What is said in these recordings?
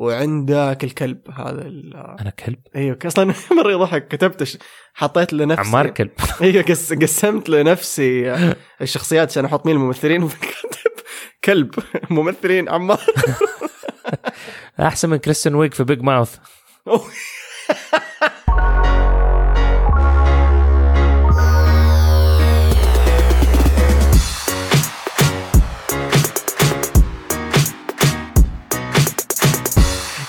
وعندك الكلب هذا ال- أنا كلب؟ أيوه أصلا مرة يضحك. كتبت حطيت لنفسي عمار كلب. أيوه قس قسمت لنفسي الشخصيات عشان أحط مين الممثلين وكتب كلب ممثلين عمار. أحسن من كريستيان ويج في بيج ماوث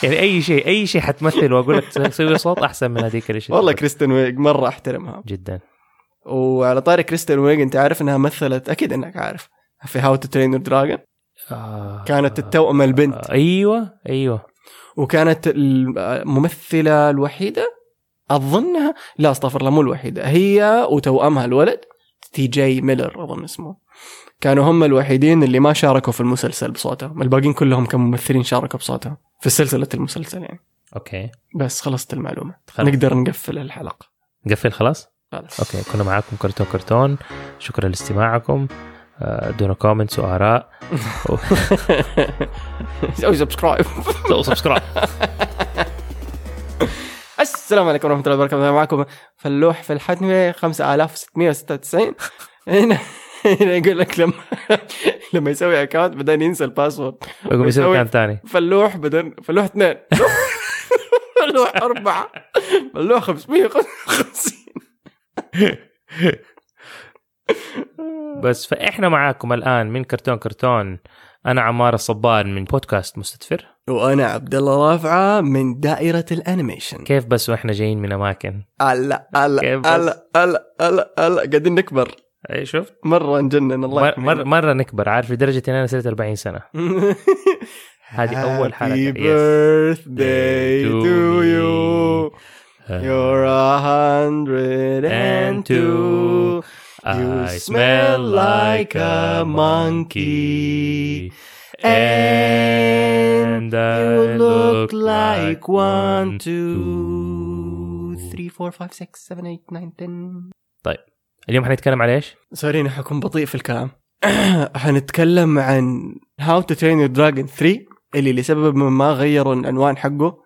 يعني أي شيء أي شيء حتمثل وأقول لك تسوي صوت أحسن من هذيك الاشياء والله كريستن ويج مرة أحترمها. جدا. وعلى طاري كريستن ويج أنت عارف إنها مثلت أكيد إنك عارف في How to Train Dragon كانت التوأمة البنت. آه أيوه أيوه. وكانت الممثلة الوحيدة اظنها لا أستغفر الله مو الوحيدة هي وتوأمها الولد T.J. Miller أظن اسمه. كانوا هم الوحيدين اللي ما شاركوا في المسلسل بصوتهم. الباقيين كلهم كممثلين شاركوا بصوتهم في سلسلة المسلسل يعني. Okay. بس خلصت المعلومة. خلاص. نقدر نقفل الحلقة. نقفل خلاص؟ خلاص. Okay كنا معاكم كرتون كرتون. شكرا لاستماعكم. آه، ادونا comments وآراء. سوي subscribe سووا subscribe السلام عليكم ورحمة الله وبركاته. معكم فلوح في الحتمه 5696 هنا هنا. يقول لك لما لما يسوي account بعدين ينسى ال password يقوم يسوي كان ثاني. فلوح بدل فلوح اثنين. فلوح أربعة. فلوح 550 بس فإحنا معاكم الآن من كرتون كرتون أنا عمار الصبان من بودكاست مستدفر. وأنا عبد الله رافعة من دائرة الأنيميشن. كيف بس وإحنا جايين من أماكن؟ ألا ألا ألا ألا. قاعدين نكبر. اي شفت؟ مرة نجنن الله مر مره, مرة نكبر عارف لدرجه إن أنا صرت 40 سنة. هذه أول حلقة هابي بيرث داي تو يو يور 102 يو سميل لايك ا مونكي And I look like one, two, three, four, five, six, seven, eight, nine, ten. طيب. اليوم حنتكلم على إيش؟ sorry اني حكون بطيء في الكلام. حنتكلم عن How to Train Your Dragon 3 اللي لسبب ما غيروا العنوان حقه.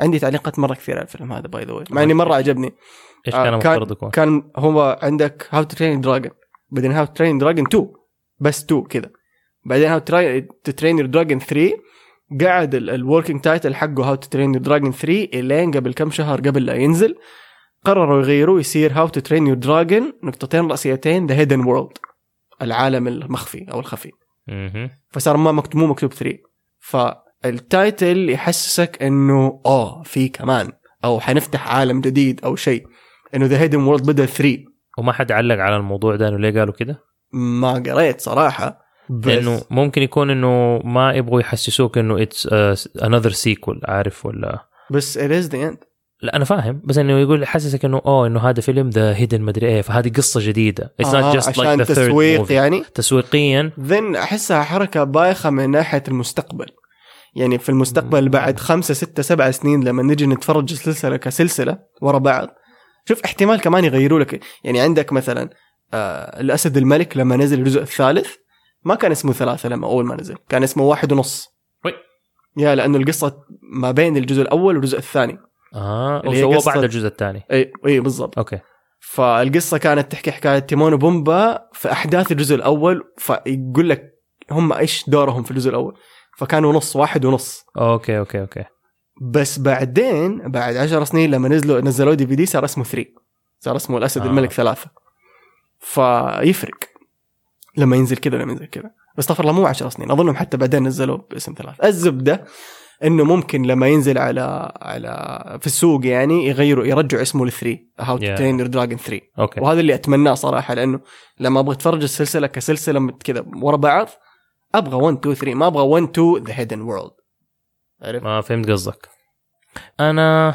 عندي تعليقات مرة كثيرة على الفيلم هذا by the مع إني مرة عجبني. إيش آه، كان كان- المفروض يكون؟ كان هو عندك to Train Your Dragon. بعدين to Train Your Dragon 2 بس 2 كذا. بعدين Train, to train Your Dragon 3 قعد ال working title حقه How to Train Your Dragon 3 إلين قبل كم شهر قبل لا ينزل. قرروا يغيروه يصير How to Train Your Dragon نقطتين رئيسيتين The Hidden World العالم المخفي أو الخفي. فصار ما مكتوب مو مكتوب 3 فال title يحسسك إنه اوه في كمان أو حنفتح عالم جديد أو شيء. إنه The Hidden World بدأ 3 وما حد علق على الموضوع ده إنه ليه قالوا كده؟ ما قريت صراحة بس لأنه ممكن يكون إنه ما يبغوا يحسسوك إنه it's another sequel عارف ولا؟ بس it is the end. لا أنا فاهم بس إنه يقول يحسسك إنه أوه إنه هذا فيلم The Hidden مدري إيه فهذه قصة جديدة. It's not just عشان like the تسويق يعني. تسويقيا. Then أحسها حركة بايخة من ناحية المستقبل. يعني في المستقبل بعد خمسة ستة سبعة سنين لما نجي نتفرج السلسلة كسلسلة ورا بعض شوف احتمال كمان يغيروا لك. يعني عندك مثلا آه الأسد الملك لما نزل الجزء الثالث ما كان اسمه ثلاثة لما أول ما نزل كان اسمه واحد ونص. يا لأنه القصة ما بين الجزء الأول والجزء الثاني. آه. وسووه قصة- بعد الجزء الثاني. إي إي بالضبط. Okay. فالقصة كانت تحكي حكاية تيمون وبومبا في أحداث الجزء الأول فيقول لك هم إيش دورهم في الجزء الأول؟ فكانوا نص واحد ونص. Okay okay okay. بس بعدين بعد عشر سنين لما نزلوا نزلوا DVD صار اسمه 3 صار اسمه الأسد آه. الملك ثلاثة. فيفرق. لما ينزل كذا لما ينزل كذا. بس استغفر الله مو 10 سنين أظنهم حتى بعدين نزلوا باسم ثلاثة. الزبدة إنه ممكن لما ينزل على على في السوق يعني يغيروا يرجعوا اسمه ل 3 How to. Train Your Dragon 3 okay وهذا اللي أتمناه صراحة لأنه لما أبغى أتفرج السلسلة كسلسلة كذا ورا بعض أبغى 1 2 3 ما أبغى 1 2 ذا Hidden World عرفت؟ ما فهمت قصدك. أنا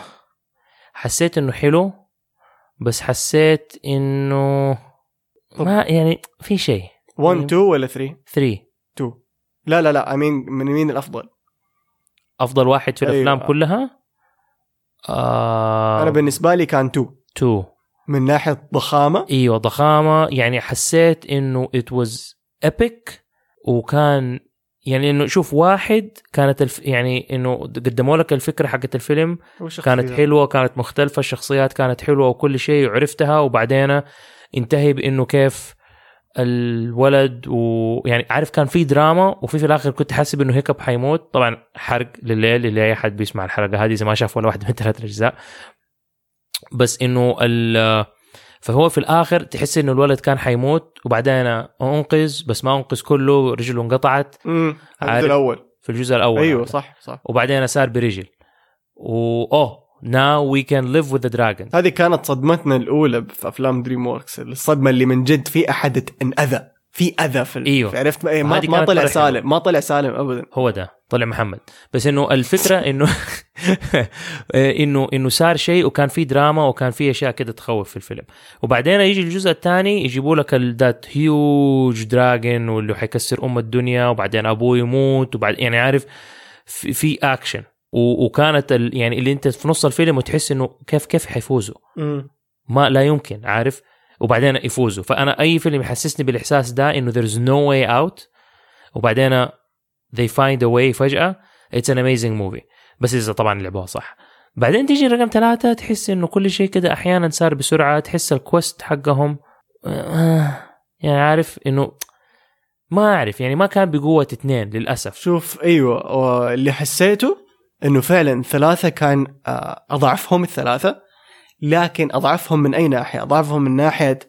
حسيت إنه حلو بس حسيت إنه ما يعني في شيء. 1 2 ولا 3 3 2 لا لا لا امين من مين الأفضل؟ أفضل واحد في الأفلام أيوة. كلها؟ آه أنا بالنسبة لي كان 2 تو. من ناحية ضخامة. إيوه ضخامة. يعني حسيت إنه it was epic وكان يعني إنه شوف واحد كانت الف يعني إنه قدموا لك الفكرة حقت الفيلم كانت؟ حلوة كانت مختلفة الشخصيات كانت حلوة وكل شيء وعرفتها. وبعدين انتهي بإنه كيف الولد ويعني عارف كان في دراما وفي في الآخر كنت حاسب إنه هيكب حيموت طبعا حرق لليل اللي أي حد بيسمع الحلقة هذه إذا ما شاف ولا واحد من ثلاث اجزاء بس إنه ال فهو في الآخر تحس إنه الولد كان حيموت وبعدين أنقذ بس ما أنقذ كله رجله انقطعت. امم. الجزء الأول. في الجزء الأول أيوه. صح صح. وبعدين صار برجل. واوه now we can live with the dragon هذه كانت صدمتنا الأولى في أفلام دريم ووركس الصدمة اللي من جد في أحد انأذى في أذى في. في عرفت؟ ما, ما, ما كانت طلع. سالم ما طلع سالم ابدا. هو ده طلع محمد. بس إنه الفكرة إنه إنه إنه صار شيء وكان في دراما وكان في أشياء كده تخوف في الفيلم. وبعدين يجي الجزء الثاني يجيبوا لك that huge dragon واللي حيكسر أم الدنيا وبعدين أبوه يموت وبعد يعني عارف في, في اكشن وكانت ال يعني اللي انت في نص الفيلم وتحس انه كيف كيف حيفوزوا. ما لا يمكن عارف؟ وبعدين يفوزوا. فأنا أي فيلم يحسسني بالإحساس ده إنه there's no way out. وبعدين they find a way فجأة. It's an amazing movie. بس إذا طبعا لعبوها صح. بعدين تيجي رقم ثلاثة تحس إنه كل شيء كده أحيانا صار بسرعة. تحس ال quest حقهم آه يعني عارف؟ إنه ما أعرف يعني ما كان بقوة اثنين للأسف. شوف أيوه واللي حسيته إنه فعلا ثلاثة كان آه، أضعفهم الثلاثة لكن أضعفهم من أي ناحية؟ أضعفهم من ناحية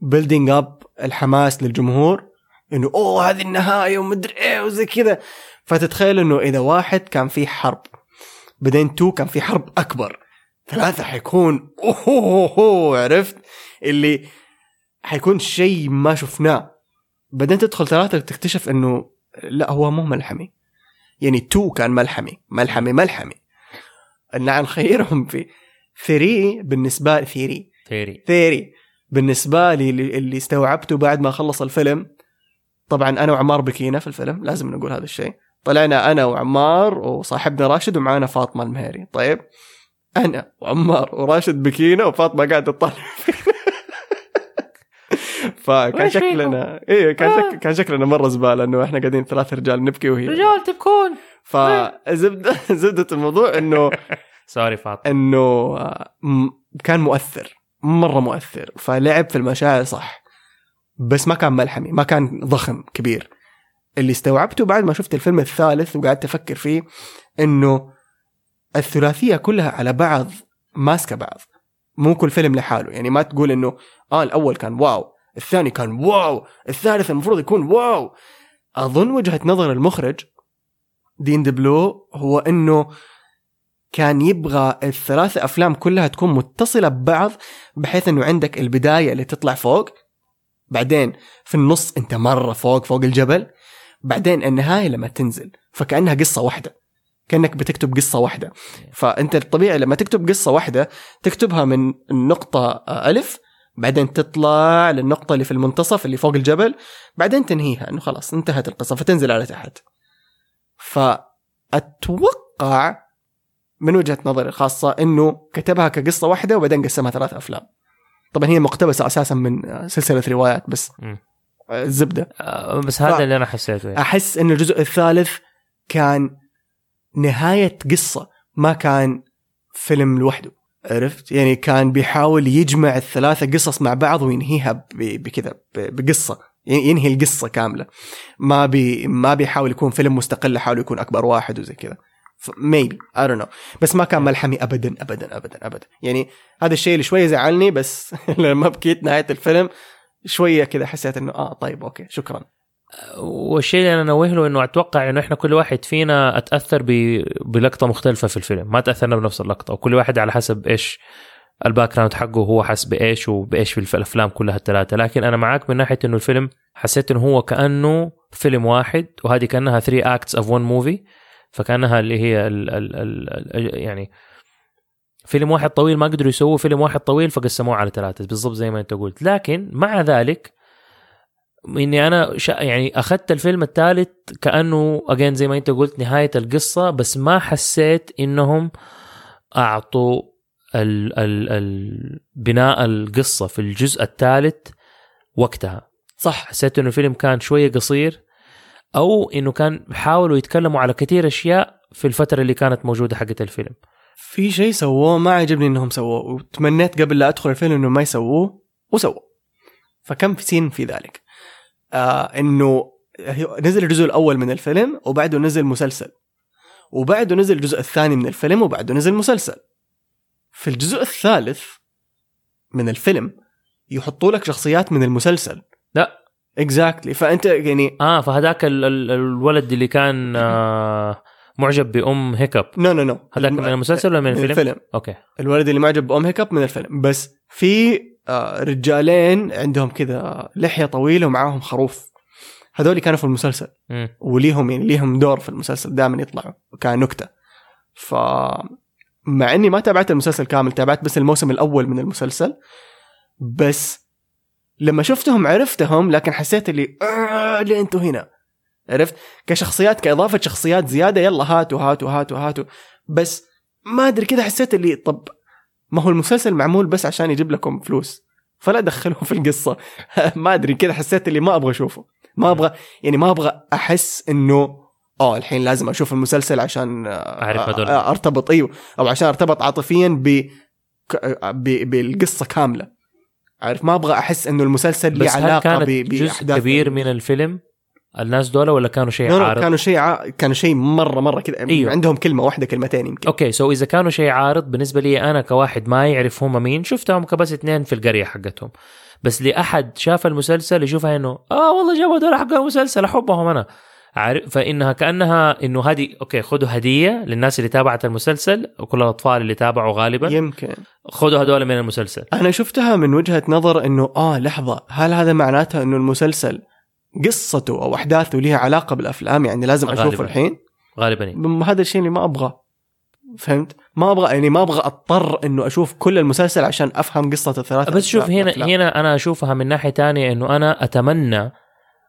building up الحماس للجمهور إنه أوه هذه النهاية ومدري إيه وزي كذا. فتتخيل إنه إذا واحد كان في حرب بعدين two كان في حرب أكبر ثلاثة حيكون اوه, عرفت؟ اللي حيكون شيء ما شفناه. بعدين تدخل ثلاثة تكتشف إنه لا هو مو ملحمي. يعني two كان ملحمي ملحمي ملحمي. نعم نخيرهم في three بالنسبة three three three بالنسبة لي اللي اللي استوعبته بعد ما خلص الفيلم. طبعا أنا وعمار بكينا في الفيلم لازم نقول هذا الشيء. طلعنا أنا وعمار وصاحبنا راشد ومعانا فاطمة المهيري طيب أنا وعمار وراشد بكينا وفاطمة قاعدة تطالع فينا. فكان؟ شكلنا أيوه كان آه. شك... كان شكلنا مرة زبالة إنه إحنا قاعدين ثلاث رجال نبكي وهي رجال تبكون. فزبده زبدة الموضوع انه سوري فاطمة. إنه آه، كان مؤثر. مرة مؤثر. فلعب في المشاعر صح. بس ما كان ملحمي. ما كان ضخم كبير. اللي استوعبته بعد ما شفت الفيلم الثالث وقعدت أفكر فيه إنه الثلاثية كلها على بعض ماسكة بعض. مو كل فيلم لحاله. يعني ما تقول إنه آه الأول كان wow. الثاني كان wow الثالث المفروض يكون wow. أظن وجهة نظر المخرج دين دبلو هو إنه كان يبغى الثلاث أفلام كلها تكون متصلة ببعض بحيث إنه عندك البداية اللي تطلع فوق بعدين في النص أنت مرة فوق فوق الجبل بعدين النهاية لما تنزل فكأنها قصة واحدة كأنك بتكتب قصة واحدة. فأنت الطبيعي لما تكتب قصة واحدة تكتبها من النقطه آه، ألف بعدين تطلع للنقطة اللي في المنتصف اللي فوق الجبل بعدين تنهيها إنه خلاص انتهت القصة فتنزل على تحت. فأتوقع من وجهة نظري الخاصة إنه كتبها كقصة واحدة وبعدين قسمها ثلاث أفلام. طبعا هي مقتبسة أساسا من سلسلة روايات بس. آه، الزبدة. بس هذا اللي أنا حسيته يعني. أحس ان الجزء الثالث كان نهاية قصة ما كان فيلم لوحده. عرفت؟ يعني كان بيحاول يجمع الثلاثة قصص مع بعض وينهيها بكذا ب- بقصة ين- ينهي القصة كاملة. ما بي ما بيحاول يكون فيلم مستقل يحاول يكون أكبر واحد وزي كذا. maybe I don't know بس ما كان ملحمي ابدا ابدا ابدا ابدا. يعني هذا الشيء اللي شوية زعلني بس لما بكيت نهاية الفيلم شوية كذا حسيت إنه آه طيب okay شكرا. والشيء اللي أنا أنوه له إنه أتوقع إنه إحنا كل واحد فينا أتأثر ب... بلقطة مختلفة في الفيلم. ما تأثرنا بنفس اللقطة. وكل واحد على حسب إيش ال background حقه هو حس بإيش وبإيش في الأفلام كلها الثلاثه لكن أنا معاك من ناحية إنه الفيلم حسيت إنه هو كأنه فيلم واحد وهذه كأنها 3 acts of 1 movie فكأنها اللي هي ال ال ال ال يعني فيلم واحد طويل ما قدروا يسووا فيلم واحد طويل فقسموه على ثلاثة بالضبط زي ما أنت قلت. لكن مع ذلك إني أنا شا يعني أخذت الفيلم الثالث كأنه اجين زي ما أنت قلت نهاية القصة بس ما حسيت إنهم أعطوا ال ال ال بناء القصة في الجزء الثالث وقتها. صح. حسيت إنه الفيلم كان شوية قصير أو إنه كان حاولوا يتكلموا على كثير أشياء في الفترة اللي كانت موجودة حقت الفيلم. في شيء سووه ما عجبني إنهم سووه وتمنيت قبل لا أدخل الفيلم إنه ما يسووه وسووه. فكم في سين في ذلك؟ آه إنه نزل الجزء الأول من الفيلم وبعده نزل مسلسل. وبعده نزل الجزء الثاني من الفيلم وبعده نزل مسلسل. في الجزء الثالث من الفيلم يحطوا لك شخصيات من المسلسل. لا. اكزاكتلي فأنت يعني آه فهذاك ال- ال- الولد اللي كان آه معجب بأم هيكب. no no no هذاك من المسلسل ولا من من الفيلم؟ الفيلم. okay. الولد اللي معجب بأم هيكب من الفيلم. بس في رجالين عندهم كذا لحية طويلة ومعاهم خروف. هذول كانوا في المسلسل. وليهم يعني ليهم دور في المسلسل دائما يطلعوا كان نكتة ف مع إني ما تابعت المسلسل كامل تابعت بس الموسم الأول من المسلسل. بس لما شفتهم عرفتهم لكن حسيت اللي آه ليه أنتوا هنا؟ عرفت؟ كشخصيات كإضافة شخصيات زيادة يلا هاتوا هاتوا هاتوا هاتوا. بس ما أدري كذا حسيت اللي طب ما هو المسلسل معمول بس عشان يجيب لكم فلوس. فلا دخلهم في القصة. ما أدري كذا حسيت اللي ما أبغى أشوفه. ما أبغى يعني ما أبغى أحس إنه آه الحين لازم أشوف المسلسل عشان آه، أعرف هذول. آه، أرتبط إيوه أو عشان أرتبط عاطفيا ب بالقصة كاملة. عارف ما أبغى أحس إنه المسلسل هل علاقة كانت ب- جزء بأحداث كبير من الفيلم؟ الناس دول ولا كانوا شيء لا لا عارض؟ كانوا شيء ع... كانوا شيء مرة مرة كذا أيوه. عندهم كلمة واحدة كلمتين يمكن. okay so إذا كانوا شيء عارض بالنسبة لي أنا كواحد ما يعرف هم مين شفتهم ك بس اثنين في القرية حقتهم. بس لأحد شاف المسلسل يشوفها إنه آه والله جابوا دول حق المسلسل أحبهم أنا. عارف فإنها كأنها إنه هذه okay خذوا هدية للناس اللي تابعت المسلسل وكل الأطفال اللي تابعوا غالبا. يمكن. خذوا هذول من المسلسل. أنا شفتها من وجهة نظر إنه آه لحظة هل هذا معناته إنه المسلسل قصته أو أحداثه لها علاقة بالأفلام يعني لازم أشوفه غالباً. الحين غالبا هذا الشيء اللي ما أبغاه فهمت ما أبغى يعني ما أبغى أضطر إنه أشوف كل المسلسل عشان أفهم قصة الثلاث بس شوف هنا الأفلام. هنا أنا أشوفها من ناحية تانية إنه أنا أتمنى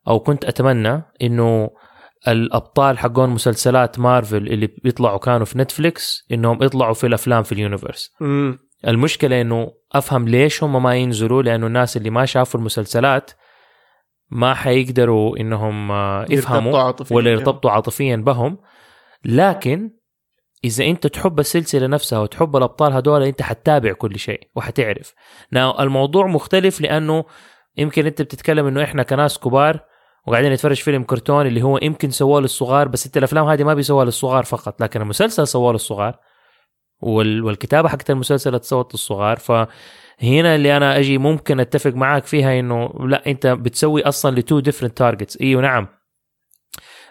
أو كنت أتمنى إنه الأبطال حقون مسلسلات مارفل اللي بيطلعوا كانوا في نتفليكس إنهم يطلعوا في الأفلام في ال universe. المشكلة إنه أفهم ليش هم ما ينزلوا لأنه الناس اللي ما شافوا المسلسلات ما حيقدروا إنهم آه، يرتبطوا يفهموا عاطفياً. ولا يرتبطوا عاطفيا بهم. لكن إذا أنت تحب السلسلة نفسها وتحب الأبطال هذول أنت حتتابع كل شيء وحتعرف. ناو الموضوع مختلف لأنه يمكن أنت بتتكلم إنه إحنا كناس كبار وقاعدين نتفرج فيلم كرتون اللي هو يمكن سووه للصغار بس انت الأفلام هذه ما بيسووها للصغار فقط لكن المسلسل سووه للصغار وال- والكتابة حقت المسلسل اتسوت للصغار. فهنا اللي أنا أجي ممكن أتفق معاك فيها إنه لا أنت بتسوي أصلا ل two different targets إيوه نعم.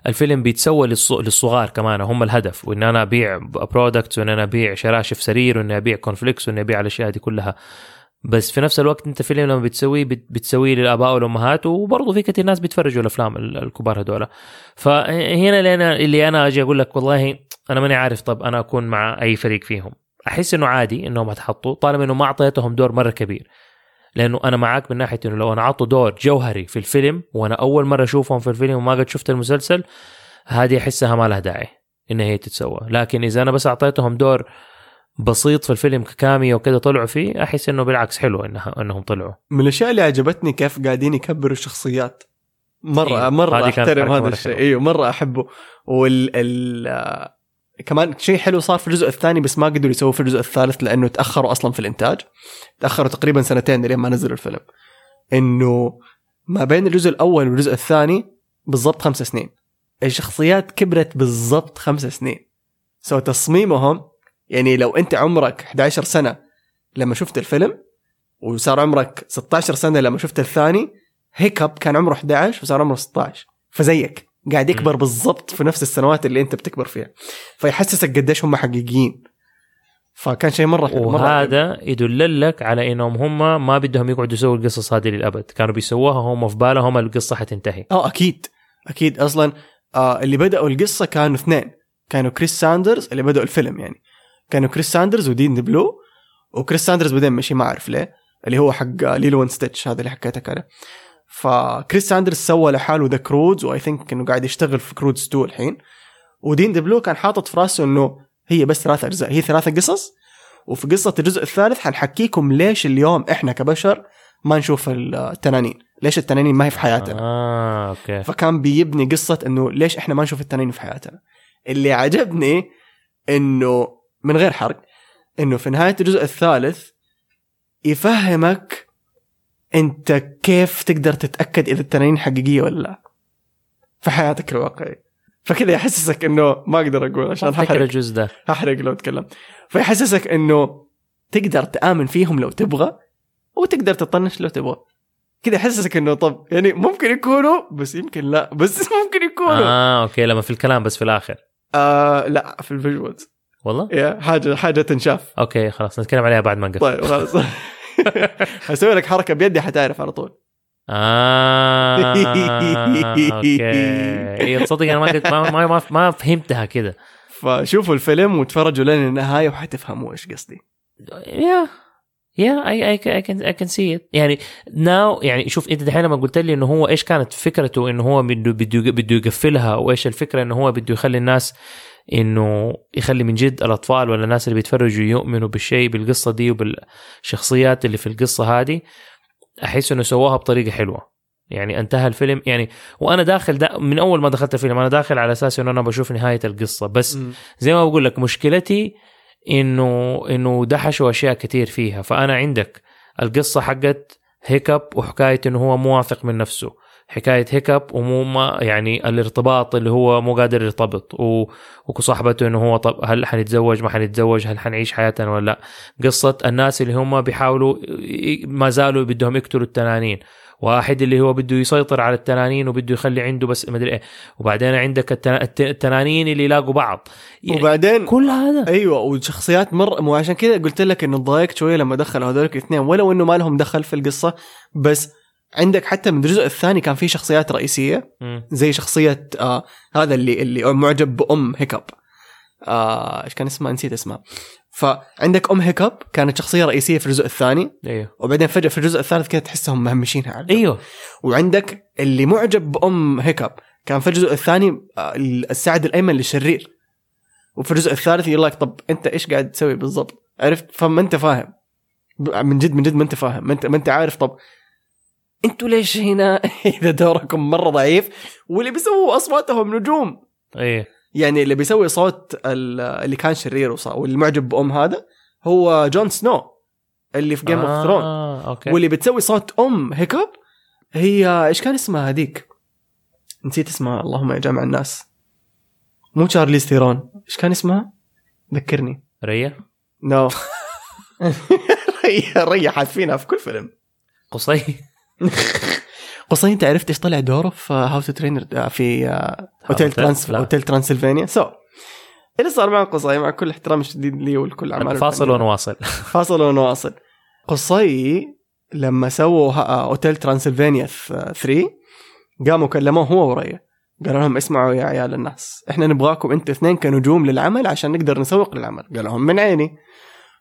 الفيلم بيتسوى للص- للصغار كمان هم الهدف. وإن أنا أبيع products وإن أنا أبيع شراشف سرير وان أبيع cornflakes وان أبيع الأشياء دي كلها. بس في نفس الوقت أنت فيلم لما بتسويه بت- بتسويه للآباء والأمهات وبرضه في كثير ناس بيتفرجوا الأفلام ال- الكبار هذول فهنا اللي أنا اللي أنا أجي أقول لك والله أنا ماني عارف طب أنا أكون مع أي فريق فيهم. أحس إنه عادي إنهم هتحطوا طالما إنه ما أعطيتهم دور مرة كبير. لأنه أنا معاك من ناحية إنه لو أنا أعطوا دور جوهري في الفيلم وأنا أول مرة أشوفهم في الفيلم وما قد شفت المسلسل هذه أحسها ما لها داعي إن هي تتسوى. لكن إذا أنا بس أعطيتهم دور بسيط في الفيلم ككاميو وكذا طلعوا فيه أحس إنه بالعكس حلو انها إنهم طلعوا. من الأشياء اللي عجبتني كيف قاعدين يكبروا الشخصيات. مره إيه، مرة أحترم هذا الشيء. أيوه مرة أحبه. وال ال كمان شيء حلو صار في الجزء الثاني بس ما قدروا يسووه في الجزء الثالث لأنه تأخروا أصلا في الإنتاج. تأخروا تقريبا سنتين لين ما نزلوا الفيلم. إنه ما بين الجزء الأول والجزء الثاني بالضبط خمس سنين. الشخصيات كبرت بالضبط خمس سنين. سو تصميمهم يعني لو أنت عمرك 11 سنة لما شفت الفيلم وصار عمرك 16 سنة لما شفت الثاني هيكب كان عمره 11 وصار عمره 16 فزيك. قاعد يكبر. بالضبط في نفس السنوات اللي انت بتكبر فيها. فيحسسك قديش هم حقيقيين. فكان شيء مرة حلو مرة. وهذا يدل لك على إنهم هم ما بدهم يقعدوا يسووا القصص هذه للأبد. كانوا بيسووها هم في بالهم القصة حتنتهي. آه أكيد. أكيد. أصلا آه اللي بدأوا القصة كانوا اثنين. كانوا كريس ساندرز اللي بدأوا الفيلم يعني. كانوا كريس ساندرز ودين بلو وكريس ساندرز بعدين مشي ما أعرف ليه اللي هو حق Lilo and Stitch هذا اللي حكيتك عليه. فكريس ساندرز سوى لحاله The Croods و I think إنه قاعد يشتغل في Croods 2 الحين. ودين بلو كان حاطط في راسه إنه هي بس ثلاث أجزاء هي ثلاثة قصص. وفي قصة الجزء الثالث حنحكيكم ليش اليوم إحنا كبشر ما نشوف التنانين. ليش التنانين ما هي في حياتنا؟ آه أوكي. فكان بيبني قصة إنه ليش إحنا ما نشوف التنانين في حياتنا. اللي عجبني إنه من غير حرق إنه في نهاية الجزء الثالث يفهمك أنت كيف تقدر تتأكد إذا التنانين حقيقية ولا لا؟ في حياتك الواقعية. فكذا يحسسك إنه ما أقدر أقول عشان هحرق الجزء ده. هحرق لو أتكلم. فيحسسك إنه تقدر تآمن فيهم لو تبغى وتقدر تطنش لو تبغى. كذا يحسسك إنه طب يعني ممكن يكونوا بس يمكن لا. بس ممكن يكونوا. آه أوكي لما في الكلام بس في الآخر. آه لا في ال visuals. والله؟ يا حاجة حاجة تنشاف. أوكي خلاص نتكلم عليها بعد ما نقفل طيب خلاص. أسوي لك حركة بيدي حتعرف على طول. آه أوكي. اي تصدق أنا ما كنت ما ما, ما, فهمتها كده فشوفوا الفيلم وتفرجوا لين النهاية وحتفهموا إيش قصدي. yeah yeah I I can I can see it يعني ناو يعني شوف أنت دحين لما قلت لي إنه هو إيش كانت فكرته إنه هو بده بده بده يقفلها وإيش الفكرة إنه هو بده يخلي الناس إنه يخلي من جد الأطفال ولا الناس اللي بيتفرجوا يؤمنوا بالشيء بالقصة دي وبالشخصيات اللي في القصة هذه أحس إنه سواها بطريقة حلوة. يعني انتهى الفيلم. يعني وأنا داخل دا من أول ما دخلت الفيلم أنا داخل على أساس إنه أنا بشوف نهاية القصة. بس زي ما بقول لك مشكلتي إنه إنه دحشوا أشياء كثير فيها. فأنا عندك القصة حقت هيكب وحكاية إنه هو مو واثق من نفسه. حكاية هيكب ومو ما يعني الارتباط اللي هو مو قادر يرتبط. وصاحبته إنه هو طب هل حنتزوج؟ ما حنتزوج؟ هل حنعيش حياتنا ولا لا؟ قصة الناس اللي هم بيحاولوا ما زالوا بدهم يقتلوا التنانين. واحد اللي هو بده يسيطر على التنانين وبده يخلي عنده بس مدري إيه. وبعدين عندك التنا- الت- التنانين اللي يلاقوا بعض. يعني وبعدين كل هذا. أيوه وشخصيات مر مو عشان كذا قلت لك إنه ضايقت شوية لما دخلوا هذول الاثنين. ولو إنه ما لهم دخل في القصة بس عندك حتى من الجزء الثاني كان في شخصيات رئيسية. زي شخصية آه هذا اللي اللي معجب بأم هيكب. آه إيش كان اسمها نسيت اسمها فعندك أم هيكب كانت شخصية رئيسية في الجزء الثاني. أيوه. وبعدين فجأة في الجزء الثالث كده تحسهم مهمشينها على. أيوه. وعندك اللي معجب بأم هيكب كان في الجزء الثاني آه، الساعد الأيمن للشرير. وفي الجزء الثالث يقول لك طب أنت إيش قاعد تسوي بالضبط؟ عرفت؟ فما أنت فاهم. من جد من جد ما أنت فاهم. ما أنت ما أنت عارف طب أنتوا ليش هنا؟ إذا دوركم مرة ضعيف. واللي بيسووا أصواتهم نجوم. إيه. يعني اللي بيسوي صوت ال- اللي كان شرير وص- واللي معجب بأم هذا هو جون سنو اللي في Game of Thrones آه أوكي. واللي بتسوي صوت أم هيكب هي إيش كان اسمها هذيك؟ نسيت اسمها اللهم يا جامع الناس. مو تشارليز ثيرون إيش كان اسمها؟ ذكرني. ريا؟ نو ريا ريا حاتفينها في كل فيلم. قصي. قصي أنت عرفت إيش طلع دوره في هاوس ترينر في اوتيل ترانس. اوتيل ترانسلفانيا سو اللي صار مع قصي مع كل احترام الشديد لي ولكل اعمال فاصل. ونواصل. فاصل ونواصل. قصي لما سووا اوتيل ترانسلفانيا 3 قاموا كلموه هو وريا قالوا لهم اسمعوا يا عيال الناس إحنا نبغاكم أنتوا اثنين كنجوم للعمل عشان نقدر نسوق للعمل. قال لهم من عيني.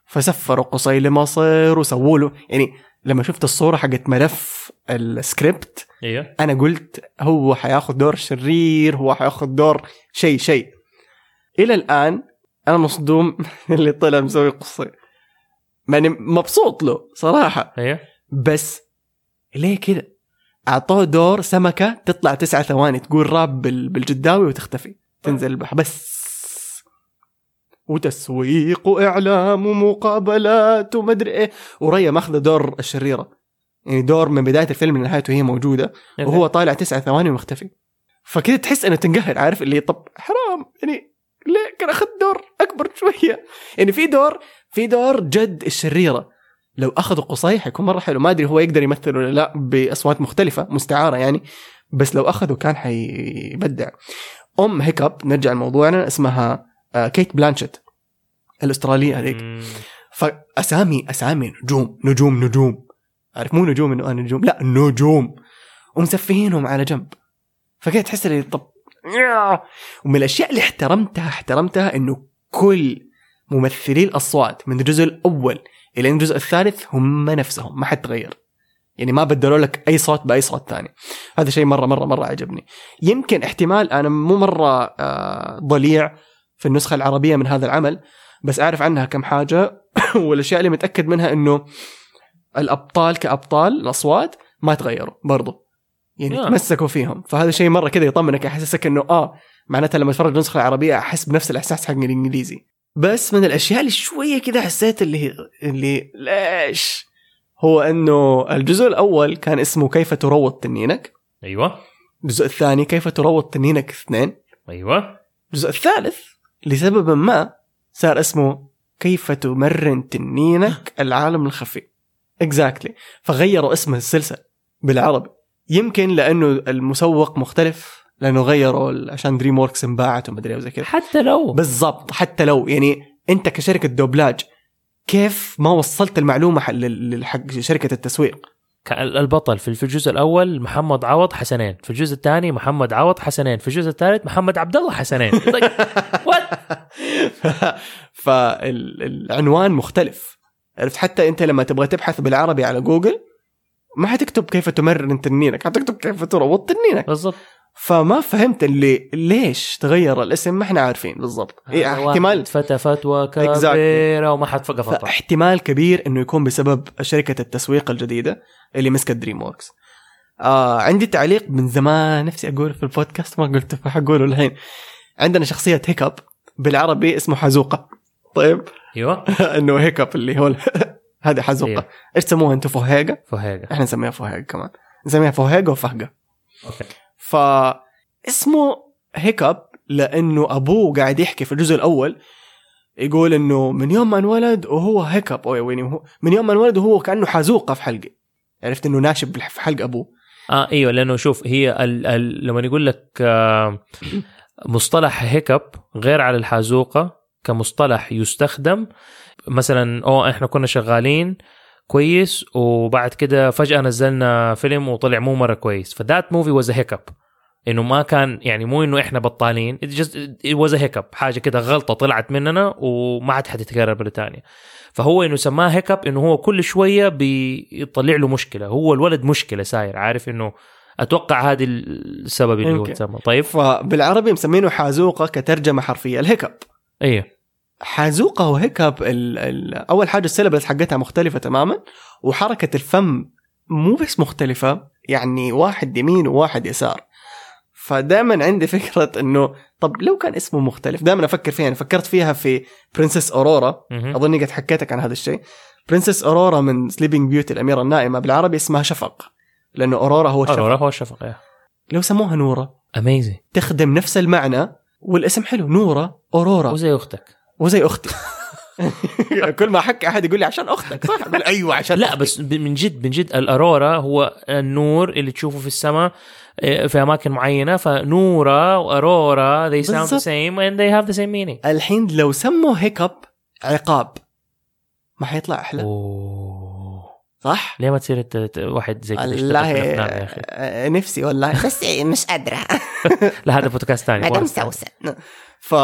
فسفروا قصي لمصر وسووا له يعني لما شفت الصورة حقت ملف السكريبت أيوه. أنا قلت هو حياخذ دور شرير هو حياخذ دور شيء شيء. إلى الآن أنا مصدوم اللي طلع مسوي قصي ماني مبسوط له صراحة. أيوه. بس ليه كذا أعطوه دور سمكة تطلع تسعة ثواني تقول راب بال- بالجداوي وتختفي تنزل البحر. بس وتسويق واعلام ومقابلات ومدري إيه. وريا ماخذه دور الشريرة. يعني دور من بداية الفيلم لنهايته هي موجودة وهو طالع تسعة ثواني ومختفي. فكذا تحس إنه تنقهر عارف؟ اللي طب حرام يعني ليه؟ كان أخذ دور أكبر شوية. يعني في دور في دور جد الشريرة. لو أخذوا قصي حيكون مرة حلو. ما أدري هو يقدر يمثل ولا لا بأصوات مختلفة مستعارة يعني. بس لو أخذوا كان حيبدع. أم هيكب نرجع لموضوعنا اسمها كيت بلانشيت الأسترالية هذيك. فأسامي أسامي نجوم نجوم نجوم. عارف مو نجوم انه أنا نجوم. لا نجوم. ومسفهينهم على جنب. فكده تحس اللي طب. ومن الأشياء اللي احترمتها احترمتها إنه كل ممثلي الأصوات من الجزء الأول إلى الجزء الثالث هم نفسهم ما حد تغير. يعني ما بدلوا لك أي صوت بأي صوت ثاني. هذا شيء مرة مرة مرة عجبني. يمكن احتمال أنا مو مرة آه، ضليع في النسخة العربية من هذا العمل بس أعرف عنها كم حاجة والأشياء اللي متأكد منها إنه الأبطال كأبطال الأصوات ما تغيروا برضو. يعني آه. تمسكوا فيهم. فهذا شيء مرة كذا يطمنك يحسسك إنه آه معناتها لما اتفرج النسخة العربية أحس بنفس الإحساس حق الإنجليزي. بس من الأشياء اللي شوية كذا حسيت اللي اللي ليش؟ هو إنه الجزء الأول كان اسمه كيف تروض تنينك. أيوه. الجزء الثاني كيف تروض تنينك اثنين. أيوه. الجزء الثالث لسبب ما صار اسمه كيف تمرن تنينك العالم الخفي. Exactly فغيروا اسم السلسلة بالعربي. يمكن لأنه المسوق مختلف لأنه غيروا عشان DreamWorks انباعت ومدري وزي كذا. حتى لو. بالضبط حتى لو. يعني أنت كشركة دوبلاج كيف ما وصلت المعلومة حق شركة التسويق؟ البطل في الجزء الأول محمد عوض حسنين. في الجزء الثاني محمد عوض حسنين. في الجزء الثالث محمد عبد الله حسنين. فالعنوان مختلف. عرفت؟ حتى أنت لما تبغى تبحث بالعربي على جوجل ما حتكتب كيف تمرن تنينك حتكتب كيف تروض تنينك بالضبط. فما فهمت اللي ليش تغير الاسم ما إحنا عارفين. بالضبط. إيه احتمال. فتى فتوى. كبيرة وما حد فقط فطر فاحتمال كبير إنه يكون بسبب شركة التسويق الجديدة اللي مسكت DreamWorks آه عندي تعليق من زمان نفسي أقول في البودكاست ما قلته فحقوله الحين. عندنا شخصية هيكب بالعربي اسمه حزوقة. طيب؟ أيوه. إنه هيكب اللي هو هذا حزوقة. أيوه. إيش تسموها أنتم فهيقه فهيك إحنا نسميها فهيقه كمان. نسميها فهيقه وفهقه أوكي. ف اسمه هيكب لأنه أبوه قاعد يحكي في الجزء الأول يقول إنه من يوم ما انولد وهو هيكب يعني من يوم ما انولد وهو كأنه حزوقة في حلقه عرفت إنه ناشب في حلق أبوه. آه أيوه لأنه شوف هي ال ال لما يقول لك آه مصطلح hiccup غير على الحازوقة كمصطلح يستخدم. مثلا أو إحنا كنا شغالين كويس وبعد كده فجأة نزلنا فيلم وطلع مو مرة كويس. ف that movie was hiccup إنه ما كان يعني مو إنه إحنا بطالين a hiccup. حاجة كده غلطة طلعت مننا وما عاد حتتكرر مرة ثانية فهو إنه سماه هيكب إنه هو كل شوية بيطلع له مشكلة. هو الولد مشكلة ساير عارف إنه أتوقع هذا السبب اللي هو. تسمى. طيب. فبالعربي مسمينه حازوقة كترجمة حرفية ال hiccup أيوه حازوقة وهيكب ال ال أول حاجة ال syllables حقتها مختلفة تماما وحركة الفم مو بس مختلفة يعني واحد يمين وواحد يسار. فدائما عندي فكرة إنه طب لو كان اسمه مختلف دائما أفكر فيها أنا فكرت فيها في Princess Aurora. اظني قد حكيتك عن هذا الشيء. Princess Aurora من Sleeping Beauty الأميرة النائمة بالعربي اسمها شفق. لأنه اورورا هو الشفق. اورورا هو الشفق إيه لو سموها نوره اميزنج تخدم نفس المعنى والاسم حلو نوره اورورا وزي أختك. وزي أختي. كل ما احكي أحد يقول لي عشان أختك صح؟ أقول أيوه عشان لا. بس من جد من جد الارورا هو النور اللي تشوفه في السماء إيه، في أماكن معينة. فنورا وارورا they sound the same and they have the same meaning. الحين لو سموا هيكب عقاب ما حيطلع أحلى. أوه. صح؟ ليه ما تصير ت- ت- واحد زي كذا والله يا أخي آه، نفسي والله بس مش قادرة لا هذا بودكاست ثاني مدام بودكاست ثاني. سوسن ف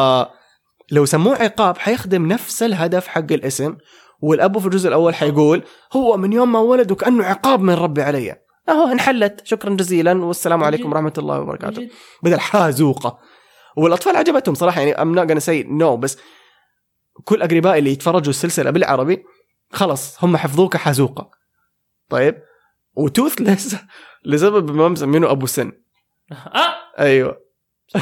لو سموه عقاب حيخدم نفس الهدف حق الاسم والابو في الجزء الأول حيقول هو من يوم ما ولد وكأنه عقاب من ربي علي أهو انحلت شكرا جزيلا والسلام عليكم. ورحمة الله وبركاته. بدل حازوقة والأطفال عجبتهم صراحة يعني I'm not saying no بس كل أقربائي اللي يتفرجوا السلسلة بالعربي خلص هم حفظوه كحازوقه طيب. و Toothless لسبب ما مسمينه أبو سن. آه! أيوه.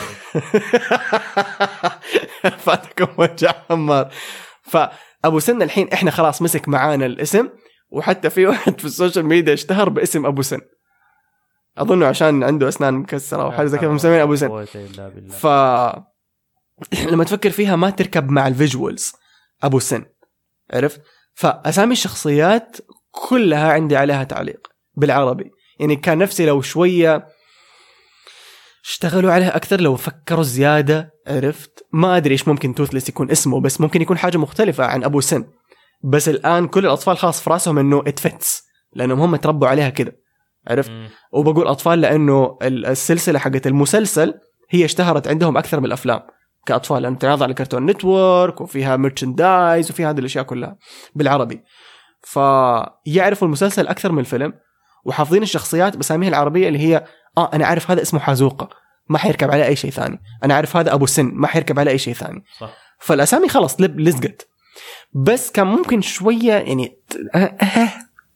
فاتكم وجع حمار. فأبو سن الحين إحنا خلاص مسك معانا الاسم وحتى في واحد في السوشيال ميديا اشتهر باسم أبو سن. أظنه عشان عنده أسنان مكسرة أو حاجة زي كذا مسمين أبو سن. ف لما تفكر فيها ما تركب مع ال visuals أبو سن. عرفت؟ فأسامي الشخصيات كلها عندي عليها تعليق بالعربي. يعني كان نفسي لو شوية اشتغلوا عليها أكثر لو فكروا زيادة عرفت؟ ما أدري إيش ممكن Toothless يكون اسمه بس ممكن يكون حاجة مختلفة عن أبو سن. بس الآن كل الأطفال خلاص في راسهم إنه it fits لأنهم هم تربوا عليها كده عرفت؟ مم. وبقول أطفال لأنه ال- السلسلة حقت المسلسل هي اشتهرت عندهم أكثر من الأفلام. كأطفال لأنه تعرض على كرتون نتورك وفيها merchandise وفيها هذه الأشياء كلها بالعربي. فيعرفوا المسلسل أكثر من الفيلم وحافظين الشخصيات باساميها العربية اللي هي آه أنا عارف هذا اسمه حازوقة ما حيركب عليه أي شيء ثاني. أنا عارف هذا أبو سن ما حيركب عليه أي شيء ثاني. صح. فالأسامي خلاص لب لزقت. بس كان ممكن شوية يعني ت- آه، آه،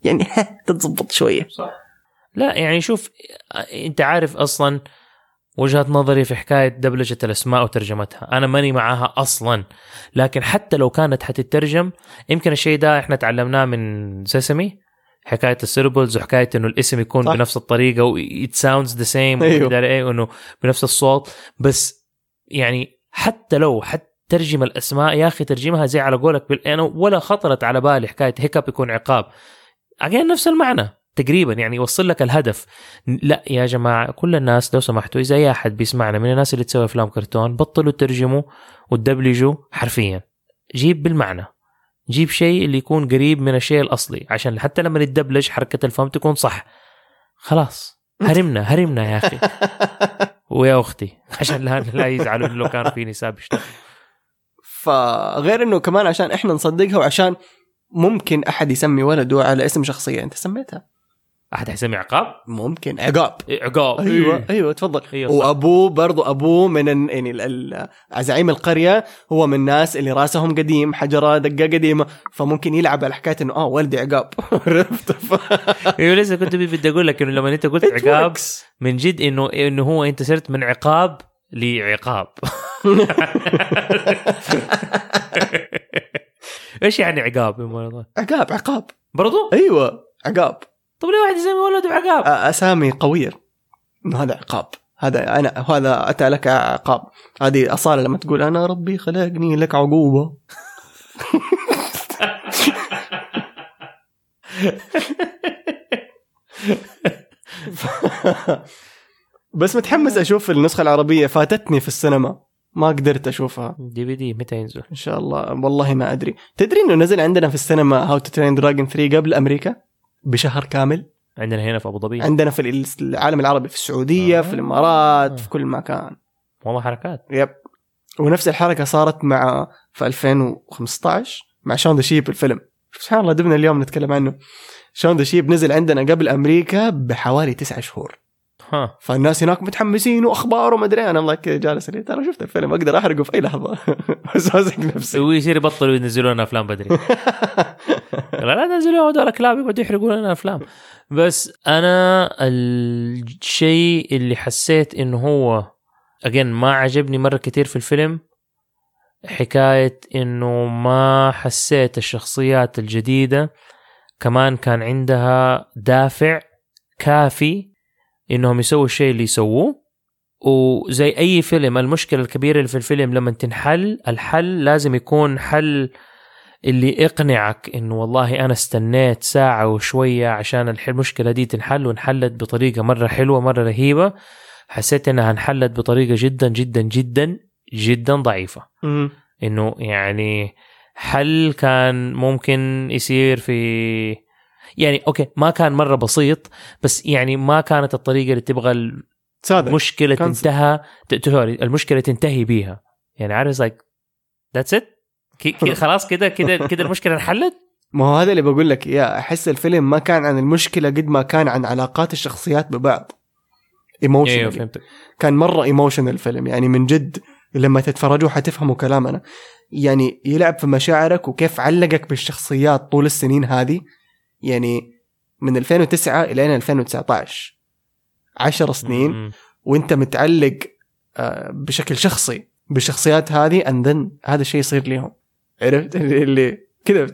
يعني تتظبط شوية. صح. لا يعني شوف أنت عارف أصلا وجهة نظري في حكاية دبلجة الأسماء وترجمتها. أنا ماني معاها أصلا. لكن حتى لو كانت حتترجم يمكن الشيء ده إحنا تعلمناه من سمسم حكاية ال syllables وحكاية إنه الاسم يكون صح. بنفس الطريقة و it sounds the same أيوه. إيه إنه بنفس الصوت. بس يعني حتى لو حتى ترجم الأسماء يا أخي ترجمها زي على قولك بال... أنا ولا خطرت على بالي حكاية Hiccup يكون عقاب. أجين نفس المعنى. تقريبا يعني يوصل لك الهدف. لا يا جماعة كل الناس لو سمحتوا إذا أي أحد بيسمعنا من الناس اللي تسوي أفلام كرتون بطلوا ترجموا وتدبلجوا حرفيا. جيب بالمعنى. جيب شيء اللي يكون قريب من الشيء الأصلي عشان حتى لما يتدبلج حركة الفم تكون صح. خلاص. هرمنا هرمنا يا أخي. ويا أختي عشان لا لا يزعلوا لو كانوا في نساء بيشتغلوا فغير إنه كمان عشان إحنا نصدقها وعشان ممكن أحد يسمي ولده على اسم شخصية. أنت سميتها؟ أحد حيسمي عقاب؟ ممكن. عقاب. إيه، عقاب. أيوه إيه. أيوه تفضل. أيوة. وأبوه برضو أبوه من يعني زعيم القرية هو من الناس اللي راسهم قديم حجرة دقة قديمة فممكن يلعب على حكاية إنه آه ولدي عقاب. عرفت؟ أيوه لسه كنت بدي أقول لك إنه لما أنت قلت عقاب. من جد إنه إنه هو أنت صرت من عقاب لعقاب. إيش يعني عقاب؟ عقاب عقاب. برضو؟ أيوه عقاب. طب ليه واحد يسمي ولده عقاب؟ أسامي قوية. انه هذا عقاب. هذا أنا هذا أتى لك عقاب. هذه أصالة لما تقول أنا ربي خلقني لك عقوبة. بس متحمس أشوف النسخة العربية فاتتني في السينما. ما قدرت أشوفها. دي في دي متى ينزل؟ إن شاء الله. والله ما أدري. تدري إنه نزل عندنا في السينما How to Train Dragon 3 قبل أمريكا؟ بشهر كامل. عندنا هنا في أبو ظبي. عندنا في العالم العربي في السعودية آه. في الإمارات في كل مكان. والله حركات. Yep. ونفس الحركة صارت مع في 2015 مع Shaun the Sheep الفيلم. سبحان الله دبنا اليوم نتكلم عنه. Shaun the Sheep نزل عندنا قبل أمريكا بحوالي تسعة شهور. ها. فالناس هناك متحمسين وأخبار وما أدري أنا كذا جالس ترى شفت الفيلم أقدر أحرقه في أي لحظة. بس ماسك نفسي. ويصير يبطلوا ينزلوا لنا أفلام بدري. لا لا تنزلوا هذول كلاب يقعدوا يحرقوا لنا أفلام. بس أنا الشيء اللي حسيت إنه هو اجين ما عجبني مرة كتير في الفيلم حكاية إنه ما حسيت الشخصيات الجديدة كمان كان عندها دافع كافي إنهم يسووا الشيء اللي يسووه. وزي أي فيلم المشكلة الكبيرة اللي في الفيلم لما تنحل الحل لازم يكون حل اللي يقنعك إنه والله أنا استنيت ساعة وشوية عشان المشكلة دي تنحل وانحلت بطريقة مرة حلوة مرة رهيبة. حسيت إنها انحلت بطريقة جدا جدا جدا جدا ضعيفة. إنه يعني حل كان ممكن يصير في يعني أوكي ما كان مرة بسيط بس يعني ما كانت الطريقة اللي تبغى المشكلة كان- تنتهى sorry المشكلة تنتهي بيها. يعني عارف like that's it خلاص. كده كده كده المشكلة انحلت؟ ما هو هذا اللي بقول لك يا أحس الفيلم ما كان عن المشكلة قد ما كان عن علاقات الشخصيات ببعض. Emotional فهمتك. كان مرة emotional الفيلم. يعني من جد لما تتفرجوا حتفهموا كلامنا. يعني يلعب في مشاعرك وكيف علقك بالشخصيات طول السنين هذه. يعني من 2009 إلى 2019 10 سنين. وأنت متعلق آه، بشكل شخصي بالشخصيات هذه and then هذا الشيء يصير لهم عرفت؟ اللي- كذا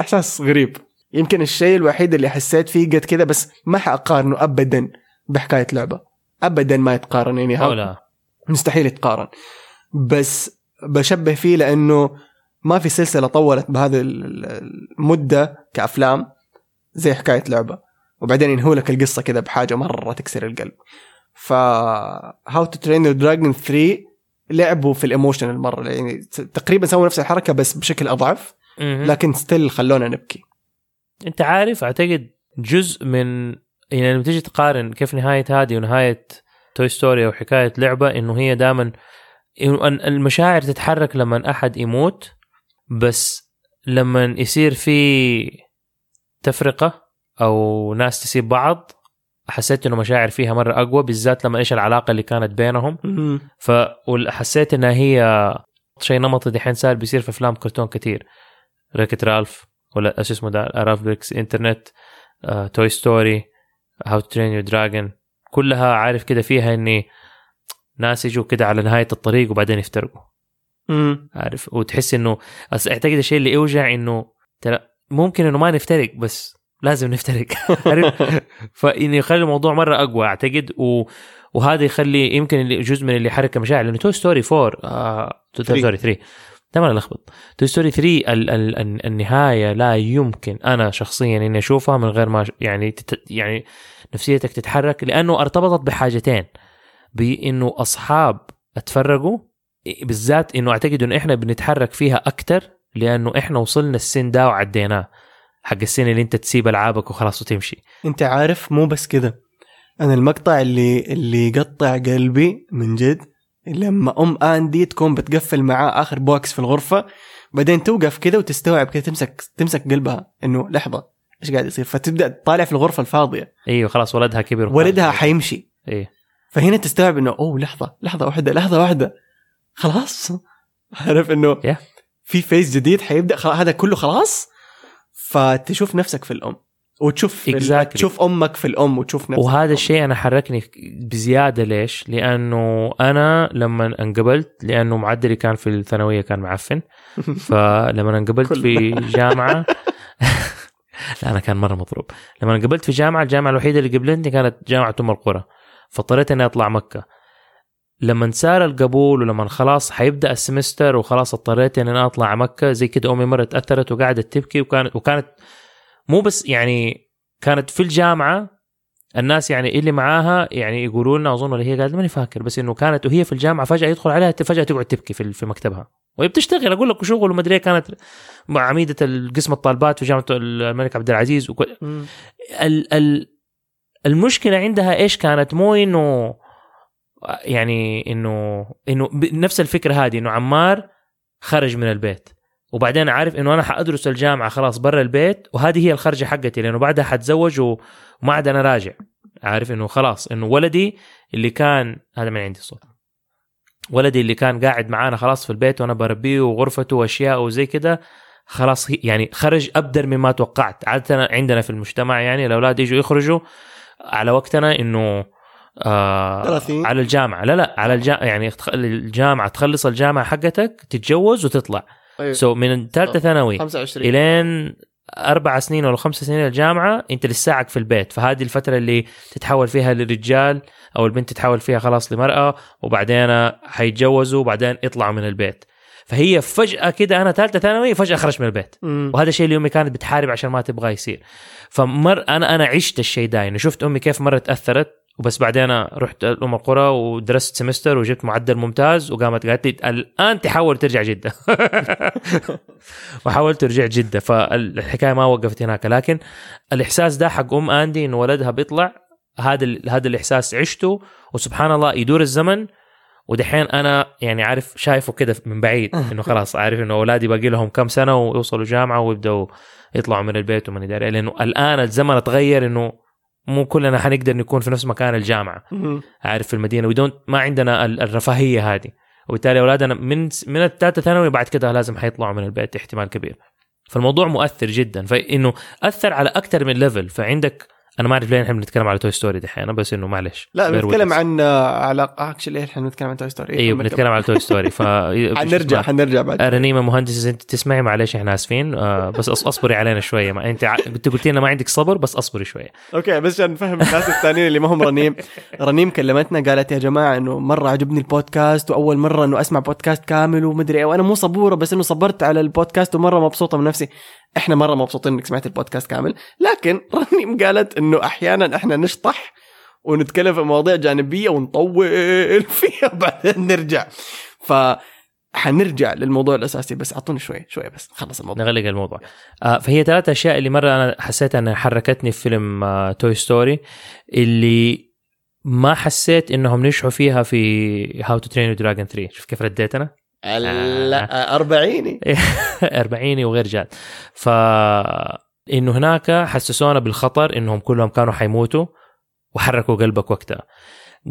إحساس غريب. يمكن الشيء الوحيد اللي حسيت فيه قد كذا بس ما حأقارنه ابدا بحكاية لعبة. ابدا ما يتقارن يعني أو لا. مستحيل يتقارن. بس بشبه فيه لأنه ما في سلسلة طولت بهذه ال- ال- المدة كأفلام. زي حكاية لعبة. وبعدين ينهوا لك القصة كذا بحاجة مرة تكسر القلب. ف How to Train Dragon 3 لعبوا في ال emotional مرة. يعني تقريبا سووا نفس الحركة بس بشكل أضعف. لكن still خلونا نبكي. أنت عارف أعتقد جزء من يعني لما تيجي تقارن كيف نهاية هذه ونهاية توي ستوري أو حكاية لعبة إنه هي دائما المشاعر تتحرك لما أحد يموت بس لما يصير في تفرقة أو ناس تسيب بعض. حسيت إنه مشاعر فيها مرة أقوى بالذات لما إيش العلاقة اللي كانت بينهم. ف وحسيت إنها هي شيء نمطي دحين صار بيصير في أفلام كرتون كثير Wreck-It Ralph ولا إيش اسمه ده؟ Ralph Breaks Internet آه، Toy Story How to Train Your Dragon. كلها عارف كده فيها إني ناس يجوا كده على نهاية الطريق وبعدين يفترقوا. عارف؟ وتحس إنه اعتقد الشيء اللي يوجع إنه ترى ممكن إنه ما نفترق بس لازم نفترق. فإنه يخلي الموضوع مرة أقوى أعتقد. و... وهذا يخلي يمكن جزء من اللي يحرك المشاعر لأنه Toy Story 4 آه... توي Three. ستوري 3 دائما الخبط توي ستوري 3 ال... ال... ال- النهاية لا يمكن أنا شخصيا إني أشوفها من غير ما يعني تت... يعني نفسيتك تتحرك لأنه ارتبطت بحاجتين. بإنه أصحاب اتفرقوا بالذات إنه أعتقد إنه إحنا بنتحرك فيها أكثر لأنه إحنا وصلنا السن ده وعديناه حق السن اللي أنت تسيب ألعابك وخلاص وتمشي. أنت عارف مو بس كده. أنا المقطع اللي اللي يقطع قلبي من جد لما أم آندي تكون بتقفل معاه آخر box في الغرفة بعدين توقف كده وتستوعب كده تمسك تمسك قلبها إنه لحظة إيش قاعد يصير؟ فتبدأ تطالع في الغرفة الفاضية. إيوه خلاص ولدها كبر ولدها حيمشي. إيه. فهنا تستوعب إنه أوه لحظة لحظة واحدة لحظة واحدة. خلاص. عارف إنه Yeah. في phase جديد حيبدأ خلاص هذا كله خلاص فتشوف نفسك في الأم وتشوف Exactly. تشوف أمك في الأم وتشوف نفسك وهذا. الشيء أنا حركني بزيادة ليش؟ لأنه أنا لما انقبلت لأنه معدلي كان في الثانوية كان معفن فلما انقبلت في جامعة لا أنا كان مرة مضروب لما انقبلت في جامعة الجامعة الوحيدة اللي قبلتني كانت جامعة أم القرى فاضطريت إني أطلع مكة لما صار القبول ولما خلاص حيبدأ السمستر وخلاص اضطريت إني أنا أطلع مكة زي كده أمي مرة تأثرت وقعدت تبكي وكانت وكانت مو بس يعني كانت في الجامعة الناس يعني اللي معاها يعني يقولوا لنا أظن ولا هي قالت ماني فاكر بس إنه كانت وهي في الجامعة فجأة يدخل عليها فجأة تقعد تبكي في في مكتبها وهي بتشتغل أقول لك شغل وما أدري إيه، كانت عميدة القسم الطالبات في جامعة الملك عبد العزيز وكل. ال ال المشكلة عندها إيش كانت مو إنه يعني إنه إنه نفس الفكرة هذه إنه عمار خرج من البيت. وبعدين عارف إنه أنا حأدرس الجامعة خلاص برا البيت وهذه هي الخرجة حقتي لأنه بعدها حتزوج وما عاد أنا راجع. عارف إنه خلاص إنه ولدي اللي كان هذا من عندي الصوت. ولدي اللي كان قاعد معانا خلاص في البيت وأنا بربيه وغرفته وأشياء وزي كده خلاص يعني خرج ابدر مما توقعت. عادة عندنا في المجتمع يعني الأولاد يجوا يخرجوا على وقتنا إنه آه 30. على الجامعة. لا لا على الجامعة يعني الجامعة تخلص الجامعة حقتك تتجوز وتطلع. أيوة. so so من ثالثة ثانوي 25 إلين أربع سنين ولا خمس سنين الجامعة أنت لساعك في البيت. فهذه الفترة اللي تتحول فيها للرجال أو البنت تتحول فيها خلاص لمرأة وبعدين حيتجوزوا وبعدين يطلعوا من البيت. فهي فجأة كده أنا ثالثة ثانوي فجأة خرجت من البيت. مم. وهذا الشيء اللي أمي كانت بتحارب عشان ما تبغى يصير. فمر أنا أنا عشت الشيء ده. انه شفت أمي كيف مرة تأثرت. وبس بعدين رحت ام القرى ودرست semester وجبت معدل ممتاز وقامت قالت لي الآن تحاول ترجع جدة. وحاولت رجعت جدة. فالحكاية ما وقفت هناك. لكن الإحساس ده حق أم آندي انه ولدها بيطلع هذا هذا الإحساس عشته وسبحان الله يدور الزمن. ودحين أنا يعني عارف شايفه كده من بعيد إنه خلاص عارف إنه أولادي باقي لهم كم سنة ويوصلوا جامعة ويبدأوا يطلعوا من البيت ومن داري لأنه الآن الزمن اتغير إنه مو كلنا حنقدر نكون في نفس مكان الجامعة. عارف في المدينة. وي ما عندنا ال- الرفاهية هذه. وبالتالي أولادنا من من الثالثه ثانوي بعد كده لازم حيطلعوا من البيت احتمال كبير. فالموضوع مؤثر جدا. فإنه أثر على أكثر من level فعندك أنا ما أعرف ليه إحنا بنتكلم على Toy Story دحين بس إنه معلش لا بنتكلم. عن آه، على actually إحنا بنتكلم عن Toy Story إيوه بنتكلم. على Toy Story ف حنرجع حنرجع بعد. رنيمة مهندس أنت تسمعي معلش إحنا آسفين آه بس أصبري علينا شوية. ما أنت أنت قلتي لنا ما عندك صبر بس أصبري شوية. أوكي بس عشان نفهم الناس الثانيين اللي ما هم رنيم. رنيم كلمتنا قالت يا جماعة إنه مرة عجبني البودكاست وأول مرة إنه أسمع بودكاست كامل ومدري إيه وأنا مو صبورة بس إنه صبرت على البودكاست ومرة مبسوطة من نفسي. إحنا مرة مبسوطين إنك سمعت البودكاست كامل لكن رنيم قالت إنه أحيانا إحنا نشطح ونتكلم في مواضيع جانبية ونطول فيها وبعدين نرجع. ف حنرجع للموضوع الأساسي بس أعطوني شوي شوي بس خلص الموضوع. نغلق الموضوع. آه فهي ثلاث أشياء اللي مرة أنا حسيت أنها حركتني في فيلم آه Toy Story اللي ما حسيت إنهم نجحوا فيها في How to Train Dragon 3 شوف كيف رديت أنا؟ لا أربعيني. أربعيني وغير جاد. ف إنه هناك حسسونا بالخطر إنهم كلهم كانوا حيموتوا وحركوا قلبك وقتها.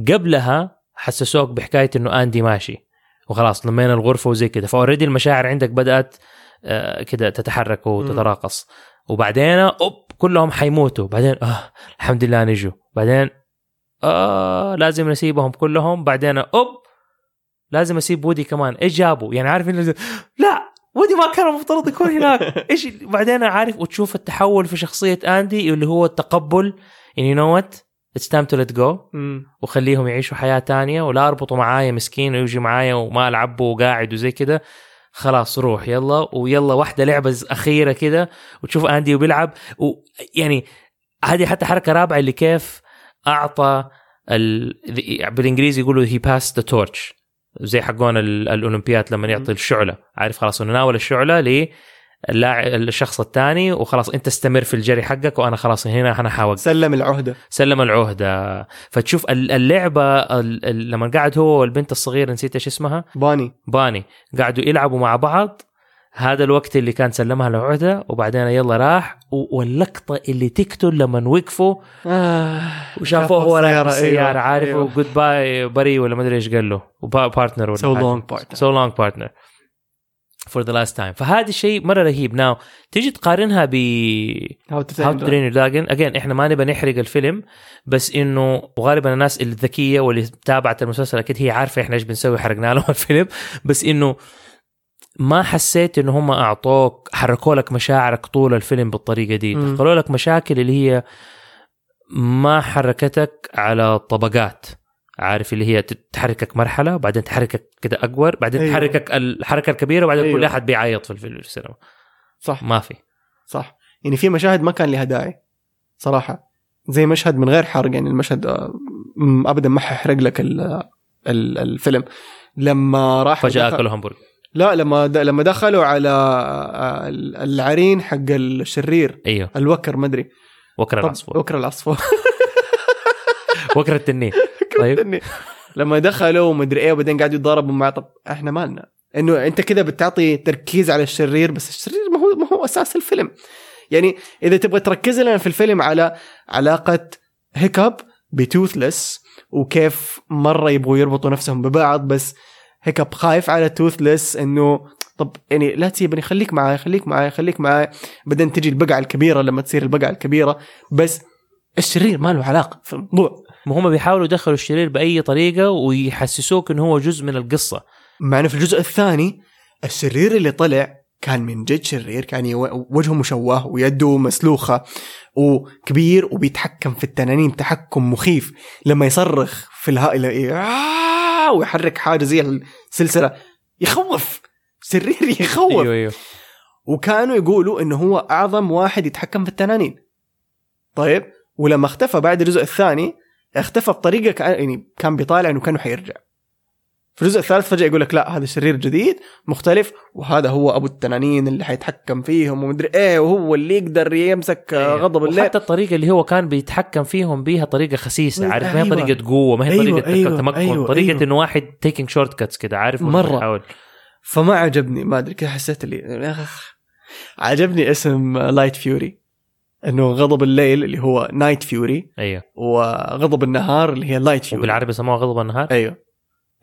قبلها حسسوك بحكاية إنه آندي ماشي. وخلاص لمينا الغرفة وزي كده. ف already المشاعر عندك بدأت آه، كده تتحرك وتتراقص. وبعدين أوب كلهم حيموتوا. بعدين آه الحمد لله نجوا. بعدين آه لازم نسيبهم كلهم. بعدين أوب لازم أسيب وودي كمان. إيش جابوا؟ يعني عارف لا وودي ما كان المفترض يكون هناك. إيش بعدين عارف وتشوف التحول في شخصية أندي اللي هو التقبل. يعني you know what it's time to let go. وخليهم يعيشوا حياة تانية. ولا أربطوا معايا مسكين ويجي معايا وما العبه وقاعد وزي كده. خلاص روح. يلا. ويلا واحدة لعبة أخيرة كده. وتشوف أندي وبيلعب. ويعني هذه حتى حركة رابعة اللي كيف أعطى ال... بالإنجليزي يقولوا he pass the torch زي حقون ال- الأولمبياد لما يعطي الشعلة. عارف خلاص إنه ناول الشعلة الشخص الثاني وخلاص أنت استمر في الجري حقك وأنا خلاص هنا أنا حاوقف. سلم العهدة. سلم العهدة. فتشوف ال- اللعبة ال- ال- لما قاعد هو والبنت الصغيرة نسيت إيش اسمها؟ باني. باني. قعدوا يلعبوا مع بعض هذا الوقت اللي كان سلمها العهده وبعدين يلا راح واللقطة اللي تقتل لما وقفوا آه. وشافوه هو رايح السيارة، بالسيارة أيوة، عارف أيوة. goodbye بري ولا ما أدري إيش قال له partner ولا So long partner. so long partner for the last time فهذا الشيء مرة رهيب now تيجي تقارنها ب how How to Train Dragon again إحنا ما نبى نحرق الفيلم بس إنه وغالبا الناس الذكية واللي تابعت المسلسل أكيد هي عارفة إحنا إيش بنسوي حرقنا لهم الفيلم بس إنه ما حسيت إنه هم أعطوك حركوا لك مشاعرك طول الفيلم بالطريقة دي. دخلوا لك مشاكل اللي هي ما حركتك على طبقات عارف اللي هي تحركك مرحلة وبعدين تحركك كده أكبر بعدين. أيوه. تحركك الحركة الكبيرة وبعدين أيوة. كل. احد بيعيط في الفيلم في السينما صح ما في صح يعني في مشاهد ما كان لها داعي صراحة زي مشهد من غير حرق يعني المشهد آه، ابدا ما حيحرق لك ال- ال- الفيلم لما راح فجأة اكلوا همبرجر لا لما. لما دخلوا على آه، العرين حق الشرير. أيوه. الوكر مدري وكر طب العصفور. وكر العصفور. وكر التنين. طيب. لما دخلوا ومدري إيه وبعدين قاعدوا يتضاربوا مع طب إحنا مالنا؟ إنه أنت كذا بتعطي تركيز على الشرير بس الشرير ما هو ما هو أساس الفيلم. يعني إذا تبغى تركز لنا في الفيلم على علاقة هيكاب بتوثلس وكيف مرة يبغوا يربطوا نفسهم ببعض بس هيكاب خايف على توثلس إنه طب يعني لا تسيبني خليك معاي خليك معاي خليك معاي بعدين تجي البقعة الكبيرة لما تصير البقعة الكبيرة بس الشرير ما له علاقة في الموضوع. ما هم بيحاولوا يدخلوا الشرير بأي طريقة ويحسسوك إنه هو جزء من القصة. مع إنه في الجزء الثاني الشرير اللي طلع كان من جد شرير كان وجهه مشوه ويده مسلوخة وكبير وبيتحكم في التنانين تحكم مخيف. لما يصرخ في الهائل آه ويحرك حاجة زي السلسلة. يخوف. شرير يخوف. أيوه أيوه. وكانوا يقولوا إنه هو أعظم واحد يتحكم في التنانين. طيب ولما اختفى بعد الجزء الثاني اختفى بطريقة كان يعني كان بيطالع إنه كأنه حيرجع. في الجزء الثالث فجأة يقول لك لا هذا شرير جديد مختلف وهذا هو أبو التنانين اللي حيتحكم فيهم ومدري إيه وهو اللي يقدر يمسك آه، غضب الليل وحتى الطريقة اللي هو كان بيتحكم فيهم بيها طريقة خسيسة عارف ما هي أيوة. طريقة قوة ما هي أيوة، طريقة أيوة، تمكن أيوة، طريقة أيوة. إنه واحد taking short cuts كده عارف مرة. يحاول. فما عجبني ما أدري كذا حسيت اللي. عجبني اسم Light Fury إنه غضب الليل اللي هو Night Fury أيوه وغضب النهار اللي هي Light Fury وبالعربي سموها غضب النهار أيوه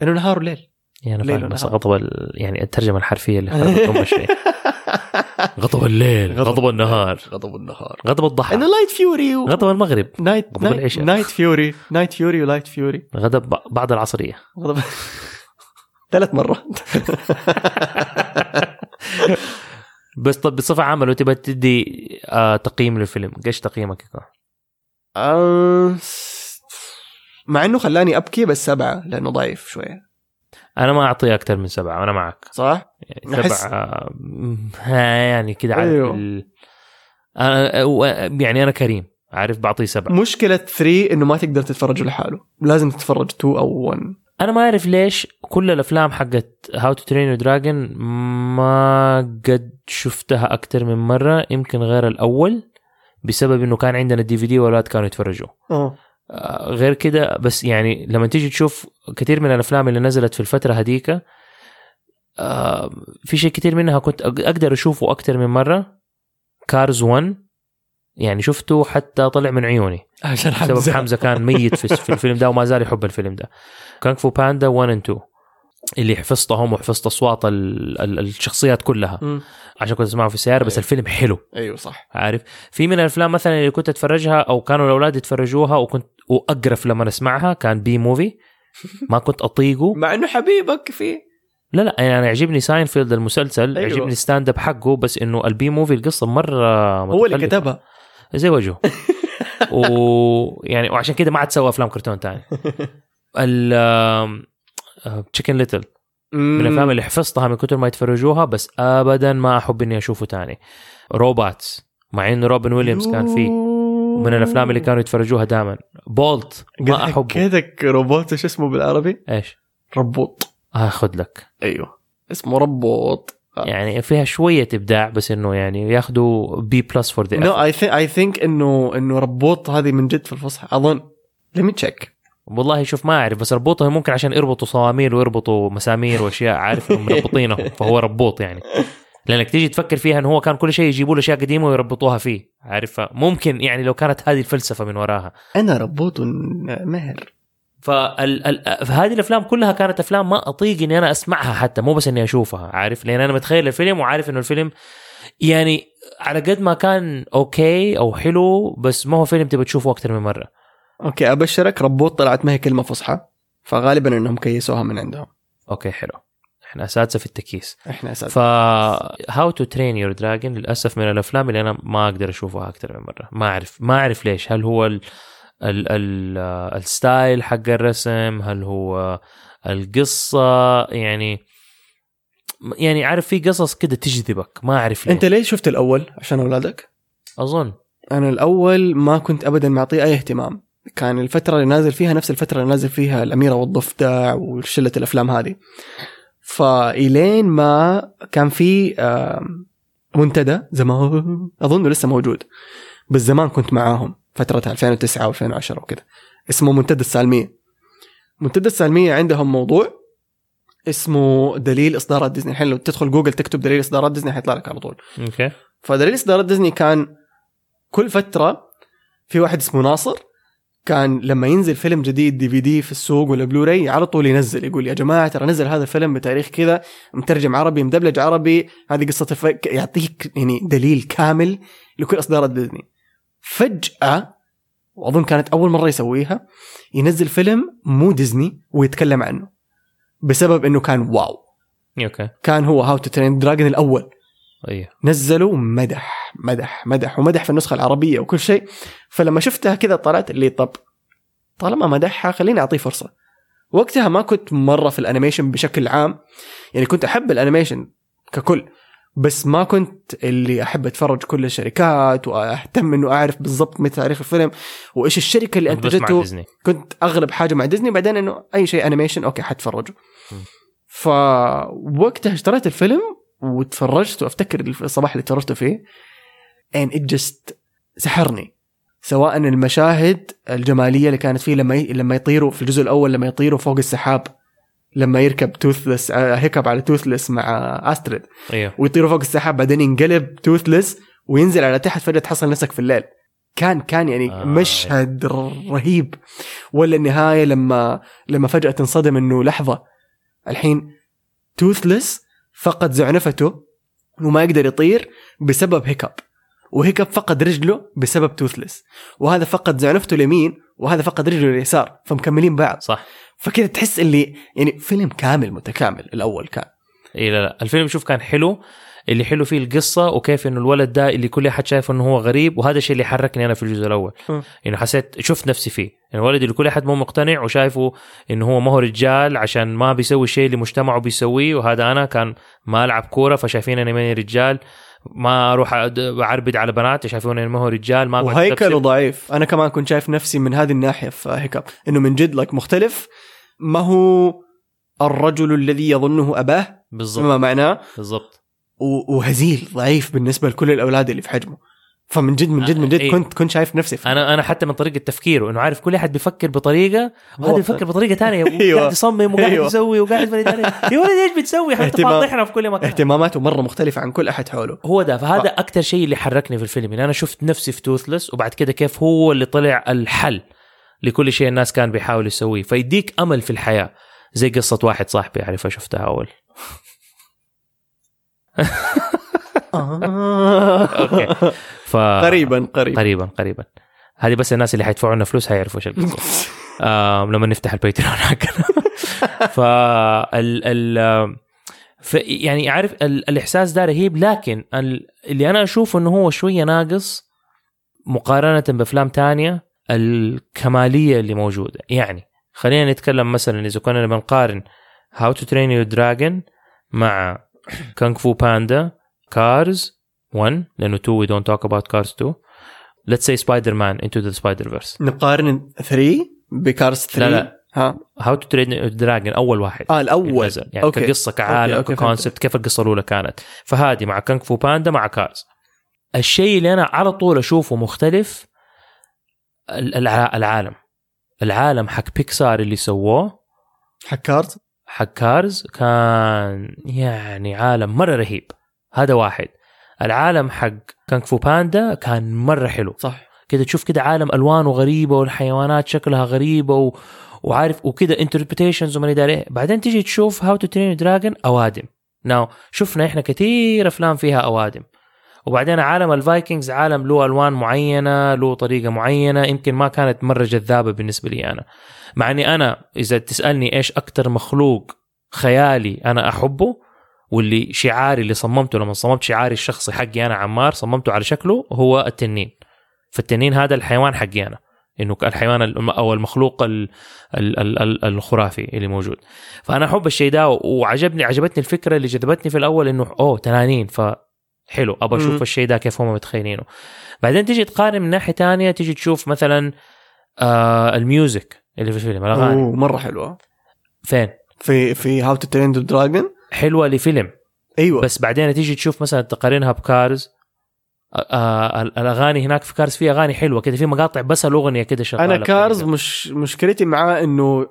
إنه نهار وليل. يعني ليل فاهم بس. غضب. يعني الترجمة الحرفية اللي خربت الشيء غضب الليل غضب. النهار. غضب النهار. غضب الضحى. إنه Light Fury و... غضب المغرب. night غضب night, العشاء. Night Fury Night Fury و Light Fury غضب بعد العصرية. غضب. ثلاث مرات. بس طب بصفة عامة لو تبغى تدي آه تقييم للفيلم إيش تقييمك يكون؟ آه، مع إنه خلاني أبكي بس سبعة لأنه ضعيف شوية. أنا ما أعطيه أكثر من سبعة وأنا معك. صح؟ يعني سبعة ها يعني كده عارف أيوه. ال... أنا و- يعني أنا كريم عارف بعطيه سبعة. مشكلة 3 إنه ما تقدر تتفرج لحاله. لازم تتفرج 2 أو 1 أنا ما أعرف ليش كل الأفلام حقت How to Train Dragon ما قد شفتها أكثر من مرة يمكن غير الأول بسبب إنه كان عندنا ال DVD وأولاد كانوا يتفرجوا. آه، غير كده بس يعني لما تيجي تشوف كثير من الأفلام اللي نزلت في الفترة هذيك آه، في شيء كثير منها كنت أقدر أشوفه أكثر من مرة. Cars 1 يعني شفته حتى طلع من عيوني. عشان حمزة. حمزة كان ميت في, في الفيلم ده وما زال يحب الفيلم ده. Kung Fu Panda 1 and 2 اللي حفظتهم وحفظت أصوات ال- ال- الشخصيات كلها مم. عشان كنت أسمعه في السياره بس أيوة. الفيلم حلو أيوه صح عارف في من الأفلام مثلا اللي كنت أتفرجها أو كانوا الأولاد يتفرجوها وكنت واقرف لما اسمعها كان Bee Movie ما كنت أطيقه مع إنه حبيبك فيه لا لا يعني أنا يعجبني ساينفيلد المسلسل. أيوة. يعجبني ال stand up حقه بس إنه ال Bee Movie القصة مرة هو اللي متخلفة. كتبها زي وجهه ويعني وعشان كده ما عاد سوى أفلام كرتون تاني ال Chicken Little من الأفلام اللي حفظتها من كتر ما يتفرجوها بس ابدا ما أحب إني أشوفه تاني. Robots مع انه روبن ويليامز كان فيه. من الأفلام اللي كانوا يتفرجوها دائما Bolt ما أحبه. كذاك روبوت إيش اسمه بالعربي؟ إيش؟ ربوط. آخذ لك. أيوه. اسمه ربوط. يعني فيها شوية إبداع بس إنه يعني ياخذوا B plus for the no I think I think إنه إنه ربوط هذه من جد في الفصحى. أظن. ليت تشيك والله شوف ما أعرف بس ربوطه ممكن عشان يربطوا صواميل ويربطوا مسامير وأشياء عارف؟ مربطينه فهو ربوط يعني. لأنك تيجي تفكر فيها إنه هو كان كل شيء يجيبوا له أشياء قديمة ويربطوها فيه عارف؟ ممكن يعني لو كانت هذه الفلسفة من وراها. أنا ربوط. ال... فهذه الأفلام كلها كانت أفلام ما أطيق إني أنا أسمعها حتى مو بس إني أشوفها عارف؟ لأن أنا متخيل الفيلم وعارف إنه الفيلم يعني على قد ما كان okay أو حلو بس ما هو فيلم تبى تشوفه أكثر من مرة. okay أبشرك ربوط طلعت ما هي كلمة فصحى فغالبا إنهم كيسوها من عندهم. okay حلو. إحنا أساتذة في التكييس. إحنا أساس ف How to Train Your Dragon للأسف من الأفلام اللي أنا ما أقدر أشوفها أكثر من مرة. ما أعرف ما أعرف ليش. هل هو ال... ال... ال... ال style حق الرسم؟ هل هو القصة؟ يعني يعني عارف في قصص كده تجذبك. ما أعرف ليه أنت ليش شفت الأول عشان أولادك؟ أظن. أنا الأول ما كنت ابدا معطيه أي اهتمام. كان الفترة اللي نازل فيها نفس الفترة اللي نازل فيها الأميرة والضفدع وشلة الأفلام هذه. فإلين ما كان في منتدى زمان اظنه لسه موجود. بس زمان كنت معاهم فترة 2009 و2010 وكذا. اسمه منتدى السالمية. منتدى السالمية عندهم موضوع اسمه دليل إصدارات ديزني. الحين لو تدخل جوجل تكتب دليل إصدارات ديزني حيطلع لك على طول. okay. فدليل إصدارات ديزني كان كل فترة في واحد اسمه ناصر كان لما ينزل فيلم جديد DVD في السوق ولا بلوراي على طول ينزل يقول يا جماعة ترى نزل هذا الفيلم بتاريخ كذا مترجم عربي مدبلج عربي هذه قصة الف... يعطيك يعني دليل كامل لكل اصدارات ديزني. فجأة وأظن كانت أول مرة يسويها ينزل فيلم مو ديزني ويتكلم عنه بسبب إنه كان wow. Okay. كان هو How to Train Dragon الأول. أيوه نزلوا مدح مدح مدح ومدح في النسخة العربية وكل شيء. فلما شفتها كذا طلعت اللي طب طالما مدحها خليني أعطيه فرصة. وقتها ما كنت مرة في ال animation بشكل عام. يعني كنت أحب ال animation ككل بس ما كنت اللي أحب أتفرج كل الشركات وأهتم إنه أعرف بالضبط متى تاريخ الفيلم وإيش الشركة اللي أنتجته. كنت أغلب حاجة مع ديزني بعدين إنه أي شيء animation okay حتفرجه. فوقتها اشتريت الفيلم وتفرجت وأفتكر الصباح اللي تفرجت فيه and it just سحرني. سواء المشاهد الجمالية اللي كانت فيه لما ي... لما يطيروا في الجزء الأول لما يطيروا فوق السحاب لما يركب Toothless Hiccup على Toothless مع أستريد. أيوه ويطيروا فوق السحاب بعدين ينقلب Toothless وينزل على تحت فجأة تحصل نفسك في الليل. كان كان يعني آه. آه مشهد رهيب. ولا النهاية لما لما فجأة تنصدم إنه لحظة الحين توثلس فقد زعنفته وما يقدر يطير بسبب هيكب وهيكب فقد رجله بسبب توثلس. وهذا فقد زعنفته اليمين وهذا فقد رجله اليسار. فمكملين بعض. صح. فكذا تحس اللي يعني فيلم كامل متكامل الأول كان. اي لا لا. الفيلم شوف كان حلو اللي حلو فيه القصة وكيف إنه الولد ده اللي كل أحد شايفه إنه هو غريب وهذا الشيء اللي حركني أنا في الجزء الأول. انه حسيت شفت نفسي فيه. يعني الولد اللي كل أحد مو مقتنع وشايفه إنه هو ما هو رجال عشان ما بيسوي الشيء اللي مجتمعه بيسويه وهذا أنا كان ما ألعب كورة فشايفين إني ماني رجال. ما أروح اعربد على بنات شايفوني ما هو رجال ما وهيكله. ضعيف أنا كمان كنت شايف نفسي من هذه الناحية في هيكب إنه من جد لك مختلف. ما هو الرجل الذي يظنه أباه؟ بالضبط. ما معناه؟ بالضبط. وهزيل ضعيف بالنسبة لكل الأولاد اللي في حجمه. فمن جد من جد من جد إيه. كنت كنت شايف نفسي في أنا أنا حتى من طريقة تفكيره إنه عارف كل أحد بيفكر بطريقة وهذا بيفكر بطريقة ثانية أيوة. وقاعد يصمم وقاعد أيوة. يسوي وقاعد يا ولد إيش بتسوي؟ حتى فاضحنا في كل مكان. اهتماماته مرة مختلفة عن كل أحد حوله. هو ده فهذا أكثر شيء اللي حركني في الفيلم إن أنا شفت نفسي في توثلس وبعد كده كيف هو اللي طلع الحل لكل شيء الناس كان بيحاول يسويه. فيديك أمل في الحياة زي قصة واحد صاحبي اعرفها شفتها أول. Okay. ف قريبا. قريبا قريبا. قريبا هذه بس الناس اللي حيدفعوا لنا فلوس حيعرفوا إيش القصة. لما نفتح الباتريون حقنا ف ال ال ف يعني عارف ال الإحساس ده رهيب لكن ال- اللي أنا أشوفه إنه هو شوية ناقص مقارنة بأفلام تانية الكمالية اللي موجودة. يعني خلينا نتكلم مثلا إذا كنا بنقارن How to Train Your Dragon مع Kung Fu Panda Cars 1 لأنه 2 we don't talk about Cars 2 let's say Spider-Man Into the Spider-Verse نقارن 3 ب Cars 3 لا، لا. ها؟ How to Train Dragon أول واحد. آه الأول. نزل يعني okay. كقصة كعالم ك concept كيف القصة الأولى كانت. فهذه مع Kung Fu Panda مع Cars الشيء اللي أنا على طول أشوفه مختلف ال- الع- العالم. العالم حق بيكسار اللي سووه. حق Cars حق Cars كان يعني عالم مرة رهيب. هذا واحد. العالم حق Kung Fu Panda كان مرة حلو. صح. كده تشوف كده عالم الوانه غريبه والحيوانات شكلها غريبة و... وعارف وكده interpretations وما ادري إيه. بعدين تيجي تشوف How to Train Dragon أوادم. ناو شفنا إحنا كثير أفلام فيها أوادم. وبعدين عالم الفايكنجز عالم له ألوان معينة له طريقة معينة يمكن ما كانت مرة جذابة بالنسبة لي أنا. مع إني أنا إذا تسألني إيش أكثر مخلوق خيالي أنا أحبه واللي شعاري اللي صممته لما صممت شعاري الشخصي حقي أنا عمار صممته على شكله هو التنين. فالتنين هذا الحيوان حقي أنا إنه الحيوان أو المخلوق ال ال ال ال الخرافي اللي موجود. فأنا أحب الشيء ده وعجبني عجبتني الفكرة اللي جذبتني في الأول إنه أوه تنانين فحلو ابى مم. أشوف الشيء ده كيف هم متخيلينه. بعدين تيجي تقارن من ناحية تانية تيجي تشوف مثلا آه ال music. اللي في الفيلم الأغاني. أوه مرة حلوة. فين؟ في في How to Train Dragon حلوة لفيلم. أيوه. بس بعدين تيجي تشوف مثلا تقارنها ب Cars آه الأغاني هناك في Cars في أغاني حلوة كده في مقاطع بس الأغنية كده شغالة أنا Cars مش مشكلتي معاه إنه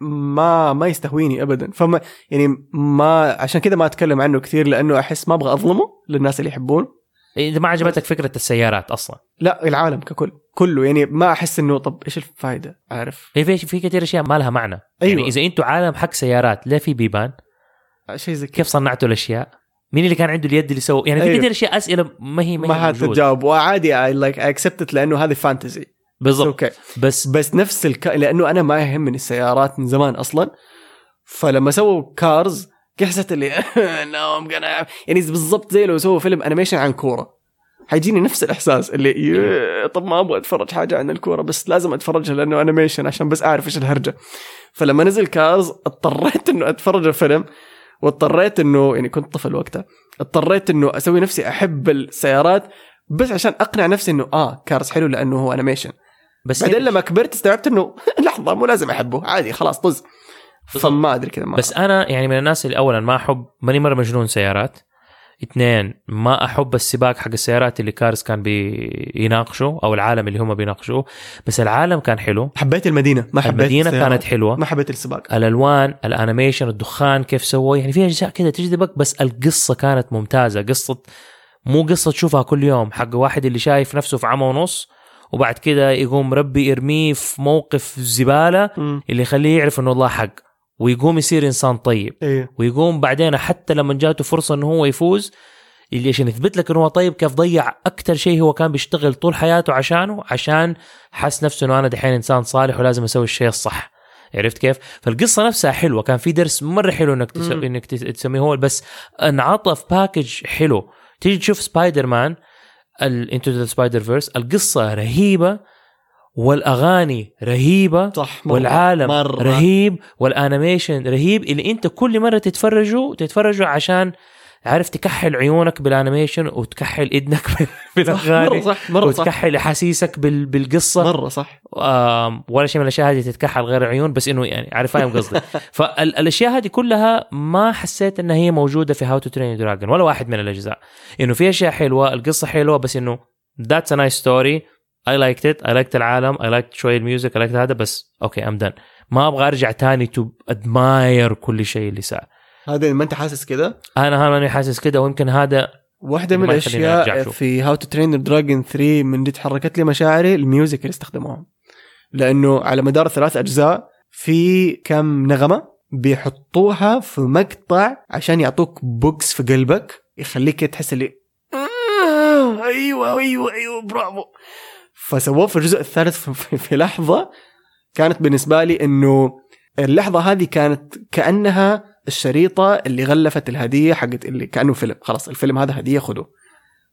ما ما يستهويني ابدا. فما يعني ما عشان كذا ما أتكلم عنه كثير لأنه أحس ما أبغى أظلمه للناس اللي يحبون. إذا ما عجبتك فكرة السيارات أصلا. لا العالم ككل كله. يعني ما أحس إنه طب إيش الفائده عارف. في في في كثير أشياء ما لها معنى. أيوة. يعني إذا أنتوا عالم حق سيارات ليه في بيبان. شيء زي كيف صنعتوا الأشياء؟ مين اللي كان عنده اليد اللي سوى؟ يعني في أيوة. كثير أشياء أسئلة ما هي ما, ما هي. حتجاوب وعادي اي لايك اكسبت لأنه هذه فانتزي بالضبط. Okay بس بس نفس الك... لأنه أنا ما يهمني السيارات من زمان أصلا. فلما سووا Cars حسيت اللي no يعني بالضبط زي لو سووا فيلم animation عن كورة. حيجيني نفس الإحساس اللي طب ما أبغى أتفرج حاجة عن الكورة بس لازم أتفرجها لأنه animation عشان بس أعرف إيش الهرجة. فلما نزل Cars اضطريت إنه أتفرج الفيلم واضطريت إنه يعني كنت طفل وقتها اضطريت إنه أسوي نفسي أحب السيارات بس عشان أقنع نفسي إنه آه Cars حلو لأنه هو animation بس بعدين هي- لما كبرت استوعبت إنه لحظة مو لازم أحبه عادي خلاص طز. فما أدري كذا بس أنا يعني من الناس اللي اولا ما أحب ماني مرة مجنون سيارات. اثنين ما أحب السباق حق السيارات اللي Cars كان بيناقشوا أو العالم اللي هم بيناقشوه. بس العالم كان حلو. حبيت المدينة ما حبيت المدينة السيارات. كانت حلوة. ما حبيت السباق. الألوان ال animation الدخان كيف سووا. يعني في أجزاء كده تجذبك بس القصة كانت ممتازة. قصة مو قصة تشوفها كل يوم. حق واحد اللي شايف نفسه في عمى ونص وبعد كده يقوم ربي يرميه في موقف زبالة مم. اللي يخليه يعرف إنه الله حق. ويقوم يصير إنسان طيب. إيه. ويقوم بعدين حتى لما جاته فرصة إنه هو يفوز اللي عشان يثبت لك إنه هو طيب كيف ضيع أكثر شيء هو كان بيشتغل طول حياته عشانه عشان حس نفسه إنه أنا دحين إنسان صالح ولازم أسوي الشيء الصح. عرفت كيف؟ فالقصة نفسها حلوة كان في درس مرة حلو إنك. إنك تس- تسميه هو بس انعطى في package حلو. تيجي تشوف Spider-Man Into the Spider-Verse القصة رهيبة. والأغاني رهيبة صح مرة. والعالم مرة. رهيب وال animation رهيب اللي أنت كل مرة تتفرجوا تتفرجوا عشان عارف تكحل عيونك بال animation وتكحل اذنك صح بالاغاني مرة صح مرة صح. وتكحل أحاسيسك بال- بالقصة. مرة صح. ولا شيء من الأشياء هذه تتكحل غير العيون بس إنه يعني عارف فاهم قصدي. فالأشياء هذه كلها ما حسيت إنها هي موجودة في How to Train Dragon ولا واحد من الأجزاء. إنه في أشياء حلوة القصة حلوة بس إنه that's a nice story I liked it I liked العالم. I liked شوية ال music. I liked هذا. بس okay I'm done ما أبغى أرجع تاني to admire كل شيء اللي صار. هذا ما أنت حاسس كده؟ أنا ماني حاسس كده. ويمكن هذا واحدة من الأشياء. في How to Train Dragon 3 من اللي تحركت لي مشاعري ال music اللي استخدموها. لأنه على مدار ثلاث أجزاء في كم نغمة بيحطوها في مقطع عشان يعطوك بوكس في قلبك يخليك تحس اللي آه أيوه أيوه أيوه برافو. فسووه في الجزء الثالث في, لحظة كانت بالنسبة لي إنه اللحظة هذه كانت كأنها الشريطة اللي غلفت الهدية حقت اللي كأنه فيلم. خلاص الفيلم هذا هدية خذوه.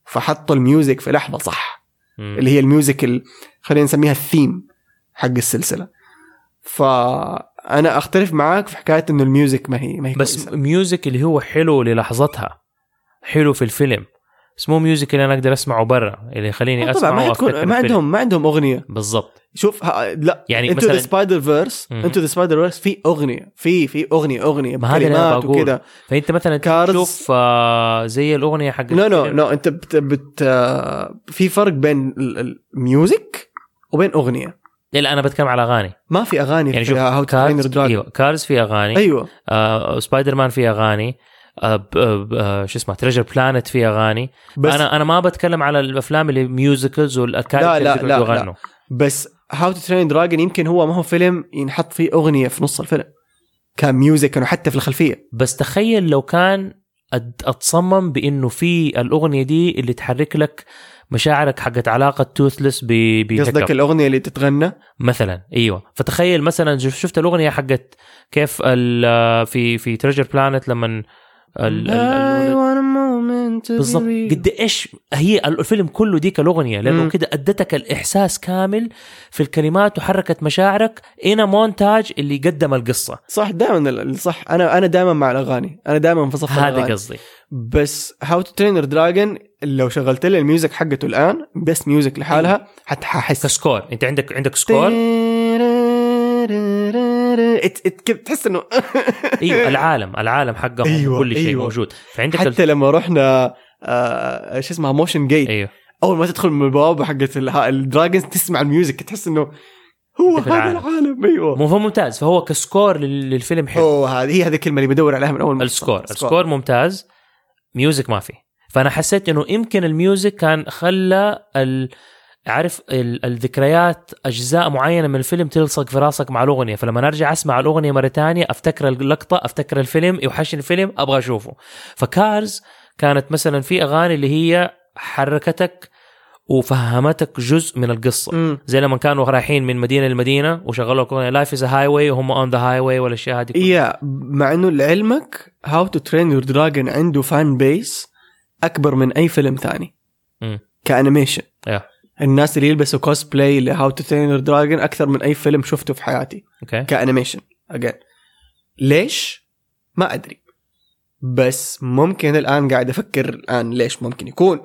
فحطوا ال music في لحظة صح. مم. اللي هي ال music ال- خلينا نسميها الثيم حق السلسلة. فأنا أختلف معاك في حكاية إنه ال music ما هي ما هي بس كويسة. music اللي هو حلو للحظتها حلو في الفيلم. بس مو music اللي أنا أقدر أسمعه برا اللي يخليني أسمعه ما حتكون ما. عندهم ما عندهم أغنية. بالضبط. شوف ها لا يعني انتو ذا سبايدر فيرس. انتو ذا سبايدر فيرس في أغنية في في أغنية أغنية ما هذا. وكذا فأنت مثلا كارز- تشوف آه زي الأغنية حق no no. no أنت بت, بت آه، في فرق بين ال- ال music وبين أغنية. لا لا أنا بتكلم على أغاني. ما في أغاني يعني في شوف how كارز أيوه كارز في أغاني. أيوه. آه سبايدر مان في أغاني. شو اسمه تريجر بلانت في أغاني. بس أنا أنا ما بتكلم على الأفلام اللي musicals وال characters لا، لا، بيقعدوا لا. يغنوا. بس هاو تو ترين دراجون يمكن هو ما هو فيلم ينحط فيه أغنية في نص الفيلم. كان music كانوا حتى في الخلفية. بس تخيل لو كان أتصمم بإنه في الأغنية دي اللي تحرك لك مشاعرك حقت علاقة توثلس ب قصدك الأغنية اللي تتغنى؟ مثلا أيوه. فتخيل مثلا شف- شفت الأغنية حقت كيف في في تريجر بلانت لما ال- ال- ال- بالضبط. قد إيش هي الفيلم كله ديك الاغنيه لأنه. كده أدتك الإحساس كامل في الكلمات وحركت مشاعرك هنا مونتاج اللي قدم القصة. صح دائما صح. أنا أنا دائما مع الأغاني. أنا دائما في صف هذا قصدي. بس هاو تو ترين يور دراجون لو شغلت لي ال music حقته الآن بس music لحالها حت ححس. ك score. أنت عندك عندك score؟ تحس إنه أيوه العالم العالم حقهم أيوة، كل شيء أيوة. موجود فعندك ال... حتى لما رحنا آه، شو اسمها موشن جيت أيوه أول ما تدخل من البوابه حقت ال dragons تسمع ال music تحس إنه هو هذا العالم. العالم أيوه مو هو ممتاز فهو ك score لل- للفيلم حلو أوه هذه هي هذه الكلمة اللي بدور عليها من أول مرة. ال score ال score ممتاز music ما في فأنا حسيت إنه يمكن ال music كان خلى ال... عارف ال... الذكريات أجزاء معينة من الفيلم تلصق في راسك مع الأغنية فلما أرجع أسمع الأغنية مرة تانية أفتكر اللقطة أفتكر الفيلم يوحشني الفيلم أبغى أشوفه فكارز كانت مثلا في أغاني اللي هي حركتك وفهمتك جزء من القصة مم. زي لما كانوا رايحين من مدينة لمدينة وشغلوا اغنيه life is a highway وهم on the highway والاشياء هذه. يا مع إنه لعلمك هاو تو ترين يور دراجون عنده fan base أكبر من أي فيلم ثاني. ك animation Yeah. الناس اللي يلبسوا كوسبلاي لهاو تو ترين يور دراجون أكثر من أي فيلم شفته في حياتي. okay. ك animation. اجين ليش؟ ما أدري. بس ممكن الآن قاعد أفكر الآن ليش ممكن يكون.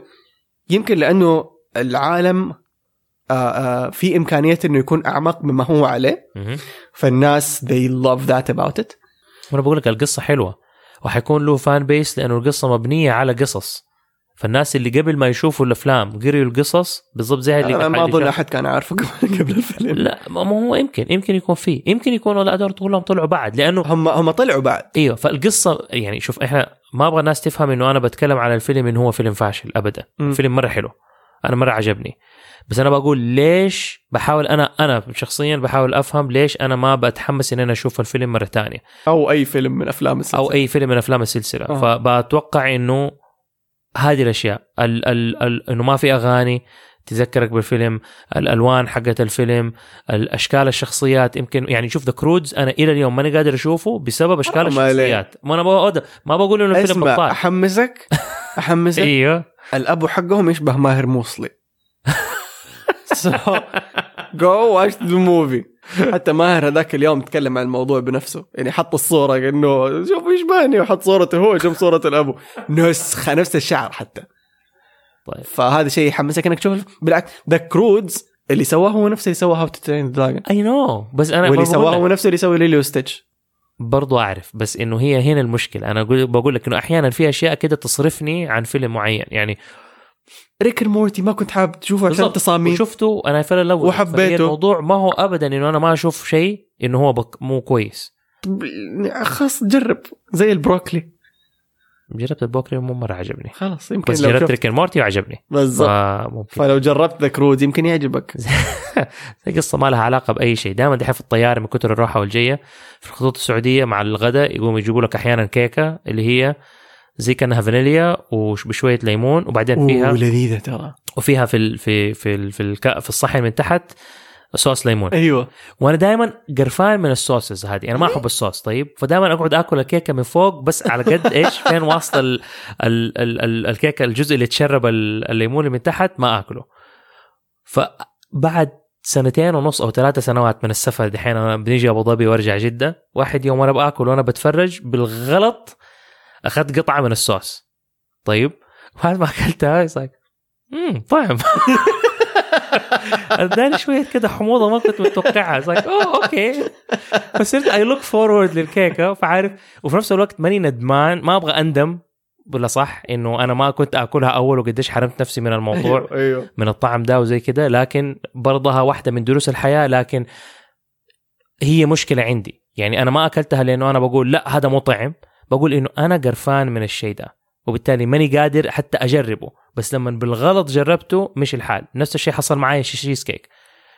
يمكن لأنه العالم آه آه في إمكانية إنه يكون أعمق مما هو عليه. فالناس they love that about it. وأنا بقول لك القصة حلوة. وحيكون له فان بيس لأنه القصة مبنية على قصص. فالناس اللي قبل ما يشوفوا الأفلام قريوا القصص بالضبط زي اللي أنا ما أظن أحد كان عارفه قبل قبل الفيلم. لا ما هو يمكن يمكن يكون فيه. يمكن يكونوا لا دور كلهم طلعوا بعد لأنه هم هم طلعوا بعد. إيوه فالقصة يعني شوف إحنا ما أبغى الناس تفهم إنه أنا بتكلم على الفيلم إنه هو فيلم فاشل ابدا. مم. فيلم مرة حلو. أنا مرة عجبني. بس أنا بقول ليش بحاول أنا أنا شخصيا بحاول أفهم ليش أنا ما بتحمس ان أنا أشوف الفيلم مرة تانية. أو أي فيلم من أفلام السلسلة. أو أي فيلم من أفلام السلسلة. آه. فبتوقع إنه هذه الأشياء. ال ال ال إنه ما في أغاني تذكرك بالفيلم الألوان حقت الفيلم الأشكال الشخصيات. يمكن يعني شوف ذا كرودز أنا إلى اليوم ماني قادر أشوفه بسبب أشكال. الشخصيات. ما أنا ما بقول إنه الفيلم اسمع بطال. أحمسك؟ أحمسك؟ إيوه. الأبو حقهم يشبه ماهر موصلي. So go watch the movie. حتى ماهر هذاك اليوم تكلم عن الموضوع بنفسه. يعني حط الصورة إنه شوف يشبهني وحط صورته هو شوف صورة الأبو. نسخة نفس الشعر حتى. طيب. فهذا شيء يحمسك إنك تشوف بالعكس ذا كرودز اللي سواه هو نفسه اللي سواه هاو تو ترين دراجون I know بس أنا واللي سواه هو نفسه اللي يسوي ليلو ستيتش برضو أعرف بس إنه هي هنا المشكلة. أنا بقول لك إنه أحيانا في أشياء كده تصرفني عن فيلم معين. يعني ريك مورتي ما كنت حابب تشوفه عشان بالضبط. تصاميم. وشفته أنا فعلا لو وحبيته. الموضوع ما هو ابدا إنه أنا ما أشوف شيء إنه هو بس مو كويس. خلاص جرب. زي البروكلي. جربت البروكلي مو مرة عجبني. خلاص يمكن بس لو جربت ريك مورتي وعجبني. بالضبط. فلو جربت ذا كرودز يمكن يعجبك. قصة ما لها علاقة بأي شيء. دائما دحين في الطيارة من كثر الروحة والجية في الخطوط السعودية مع الغداء يقوموا يجيبوا لك أحيانا كيكة اللي هي زي كأنها فانيليا وبشوية ليمون وبعدين فيها ولذيذه ترى. وفيها في ال في في ال في, الك في الصحن من تحت صوص ليمون. أيوه. وأنا دائما قرفان من الصوصز هذه. أنا ما أحب الصوص طيب؟ فدائما أقعد آكل الكيكة من فوق بس على قد إيش؟ فين واصل ال ال ال ال الكيكة الجزء اللي تشرب ال- الليمون اللي من تحت ما آكله. فبعد سنتين ونص أو ثلاثة سنوات من السفر دحين أنا بنيجي أبو ظبي وأرجع جدة واحد يوم وأنا بآكل وأنا بتفرج بالغلط أخذت قطعة من الصوص طيب؟ بعد ما أكلتها it's like امم طعم اداني شوية كده حموضة ما كنت متوقعها. Like oh okay فصرت I look forward للكيكة فعارف؟ وفي نفس الوقت ماني ندمان ما أبغى أندم ولا صح إنه أنا ما كنت آكلها أول وقديش حرمت نفسي من الموضوع أيوه. من الطعم ده وزي كده. لكن برضها واحدة من دروس الحياة لكن هي مشكلة عندي. يعني أنا ما أكلتها لأنه أنا بقول لا هذا مو طعم. بقول إنه أنا قرفان من الشيء ده وبالتالي ماني قادر حتى أجربه. بس لما بالغلط جربته مش الحال. نفس الشيء حصل معي cheesecake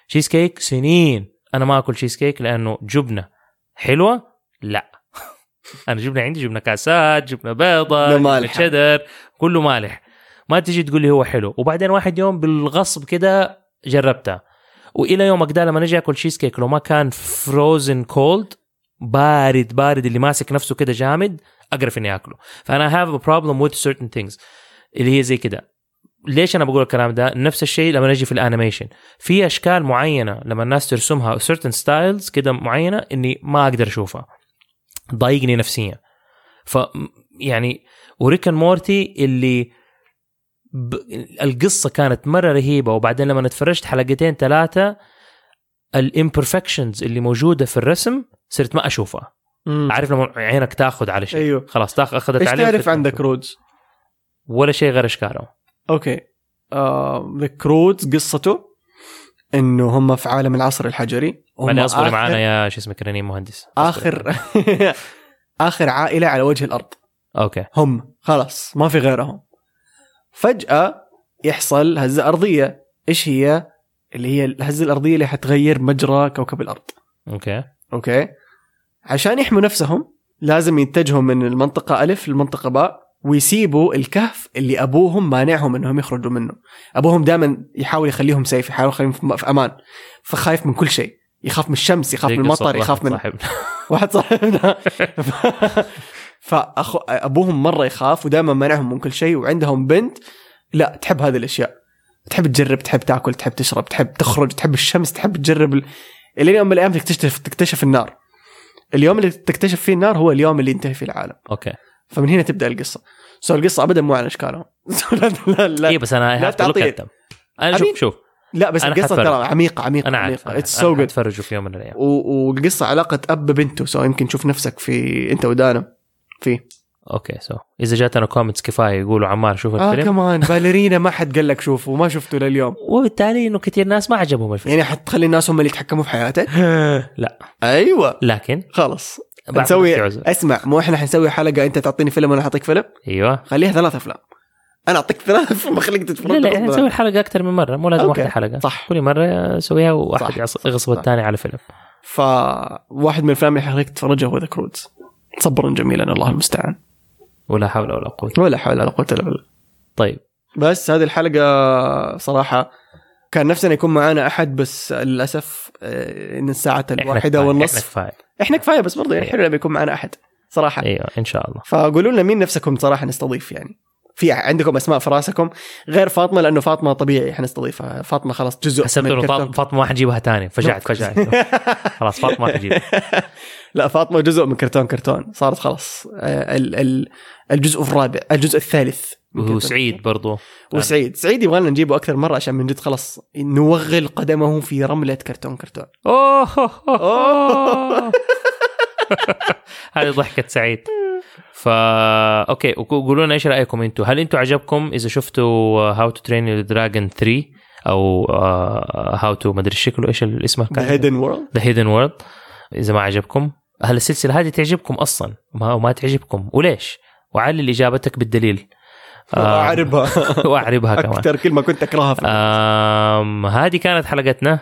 cheesecake سنين أنا ما أكل شيز كيك لأنه جبنة حلوة؟ لا. أنا جبنة عندي جبنة كاسات جبنة بيضة جبنة. شيدر كله مالح ما تجي تقول لي هو حلو. وبعدين واحد يوم بالغصب كده جربتها وإلى يومك ده لما نجي أكل شيز كيك لو ما كان frozen cold بارد بارد اللي ماسك نفسه كده جامد أقرف إني آكله. فأنا have a problem with certain things. اللي هي زي كده. ليش أنا بقول الكلام ده؟ نفس الشيء لما نجي في ال animation في أشكال معينة لما الناس ترسمها certain styles كده معينة إني ما أقدر أشوفها. ضايقني نفسيا. ف يعني وريك مورتي اللي ب... القصة كانت مرة رهيبة وبعدين لما اتفرجت حلقتين ثلاثة ال imperfections اللي موجودة في الرسم صرت ما اشوفها مم. عارف لما عينك تاخذ على شيء؟ أيوه. خلاص تاخذ أخذت إيش عليه تعرف عن ذا؟ أشوف. ولا شيء غير اشكالهم okay. The Croods قصته إنه هم في عالم العصر الحجري. هم اصبري آخر- معانا يا شو اسمك رنين مهندس. اخر آخر عائلة على وجه الأرض. okay. هم. خلاص ما في غيرهم. فجأة يحصل هزة أرضية. إيش هي؟ اللي هي الهزة الأرضية اللي حتغير مجرى كوكب الأرض. okay. okay. عشان يحموا نفسهم لازم يتجهوا من المنطقة الف للمنطقه باء ويسيبوا الكهف اللي أبوهم مانعهم إنهم يخرجوا منه. أبوهم دائما يحاول يخليهم safe يحاول يخليهم في أمان. فخايف من كل شيء. يخاف من الشمس يخاف من المطر يخاف من صاحبنا. واحد صاحبنا فأخو أبوهم مرة يخاف ودائما مانعهم من كل شيء وعندهم بنت. لا تحب هذه الأشياء. تحب تجرب تحب تاكل تحب تشرب تحب تخرج تحب الشمس تحب تجرب ال... إلى يوم من الأيام تكتشف تكتشف النار. اليوم اللي تكتشف فيه النار هو اليوم اللي ينتهي فيه العالم. okay. فمن هنا تبدأ القصة. so القصة ابدا مو عن أشكالهم. لا لا لا, اي بس أنا لا أنا. شوف شوف. لا بس أنا القصة. ترى عميقة عميقة أنا عارف it's so good اتفرجوا في يوم من الأيام. والقصة علاقة أب ببنته so يمكن تشوف نفسك في أنت ودانا فيه okay so إذا جاتنا comments كفاية يقولوا عمار شوف آه الفيلم. كمان باليرينا ما حد قال لك شوفه وما شفته لليوم. وبالتالي إنه كثير ناس ما عجبهم الفيلم. يعني حتخلي الناس هم اللي يتحكموا في حياتك؟ لا. أيوه. لكن خلاص. نسوي. اسمع مو إحنا حنسوي حلقة أنت تعطيني فيلم وأنا أعطيك فيلم؟ أيوه. خليها ثلاث أفلام. أنا أعطيك ثلاث افلام اخليك تتفرج. لا لا غصباً. نسوي الحلقة أكثر من مرة مو لازم okay. واحدة حلقة. صح. كل مرة سويها وواحد صح. يعص- يغصب. الثاني على فيلم. فواحد من الأفلام اللي حخليك تتفرجها هو ذا كرودز صبرا جميلا الله المستعان. ولا حول ولا قوة ولا حول ولا قوة إلا بالله. طيب. بس هذه الحلقة صراحة كان نفسنا يكون معانا أحد بس للأسف آه، إن الساعة كفاية- والنصف. إحنا كفاية. إحنا كفاية بس برضه يعني إيه. حلو لما يكون معنا أحد صراحة. أيوه إن شاء الله. فقولوا لنا مين نفسكم صراحة نستضيف يعني. في عندكم أسماء في رأسكم غير فاطمة لأنه فاطمة طبيعي حنستضيفها فاطمة خلاص جزء حسبت إنه. فاطمة ما حنجيبها ثاني. فجعت فجعت. خلاص فاطمة ما حنجيبها لا فاطمة جزء من كرتون كرتون. صارت خلاص آه، ال- ال- الجزء الرابع الجزء الثالث من كرتون. وسعيد برضو. وسعيد سعيد. يبغى لنا نجيبه أكثر مرة عشان من جد خلاص نوغل قدمه في رملة كرتون كرتون. أوه! أوه. هذه ضحكة سعيد. فا okay قولوا لنا إيش رأيكم أنتم هل أنتم عجبكم إذا شفتوا How to Train Dragon 3 أو How to ما أدري شكله إيش اسمه The Hidden World The Hidden World إذا ما عجبكم هل السلسلة هذه تعجبكم أصلا ما ما تعجبكم وليش؟ وعلل إجابتك بالدليل. آه، اعربها وأعربها كمان. أكثر كلمة كنت أكرهها في هذه كانت حلقتنا.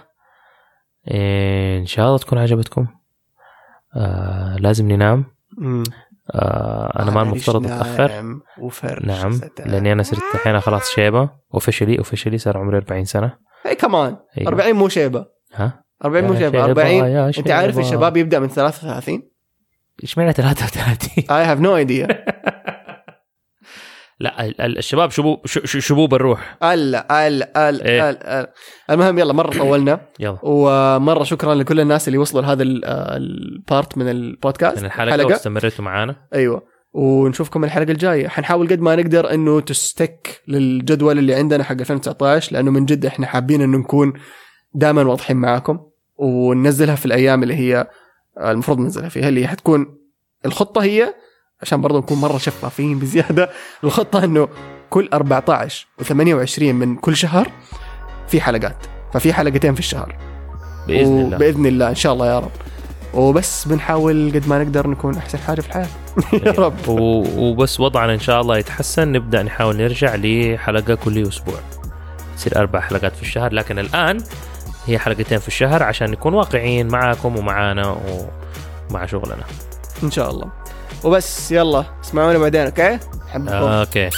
إن شاء الله تكون عجبتكم. آه لازم ننام. آه أنا ما المفترض أتأخر. نعم. لأني أنا صرت الحين خلاص شيبة. officially officially صار عمري 40 سنة. اي كمان أيوة. 40 مو شيبة. ها؟ 40 مو شيبة، 40 يا أنت عارف. الشباب يبدأ من 33 إيش معنى 33 I have no idea لا ال- ال- الشباب شبوب شبوب الروح ألا ألا ألا إيه. ألا المهم يلا مرة طولنا. يلا. ومرة شكرا لكل الناس اللي وصلوا لهذا ال- آه، ال part من البودكاست. من الحلقة حلقة. واستمرتوا معانا. أيوه. ونشوفكم الحلقة الجاية. حنحاول قد ما نقدر إنه تستك للجدول اللي عندنا حق 2019 لأنه من جد إحنا حابين إنه نكون دائما واضحين معاكم وننزلها في الأيام اللي هي المفروض ننزلها فيها اللي حتكون الخطة هي عشان برضه نكون مرة شفافين بزيادة الخطة إنه كل 14 و28 من كل شهر في حلقات ففي حلقتين في الشهر. بإذن الله. بإذن الله إن شاء الله يا رب. وبس بنحاول قد ما نقدر نكون أحسن حاجة في الحياة. يا رب. وبس وضعنا إن شاء الله يتحسن نبدأ نحاول نرجع لحلقة كل أسبوع. تصير أربع حلقات في الشهر لكن الآن هي حلقتين في الشهر عشان نكون واقعيين معاكم ومعانا ومع شغلنا. إن شاء الله. وبس يلا اسمعونا بعدين okay؟ okay.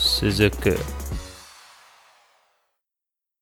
سوزوكي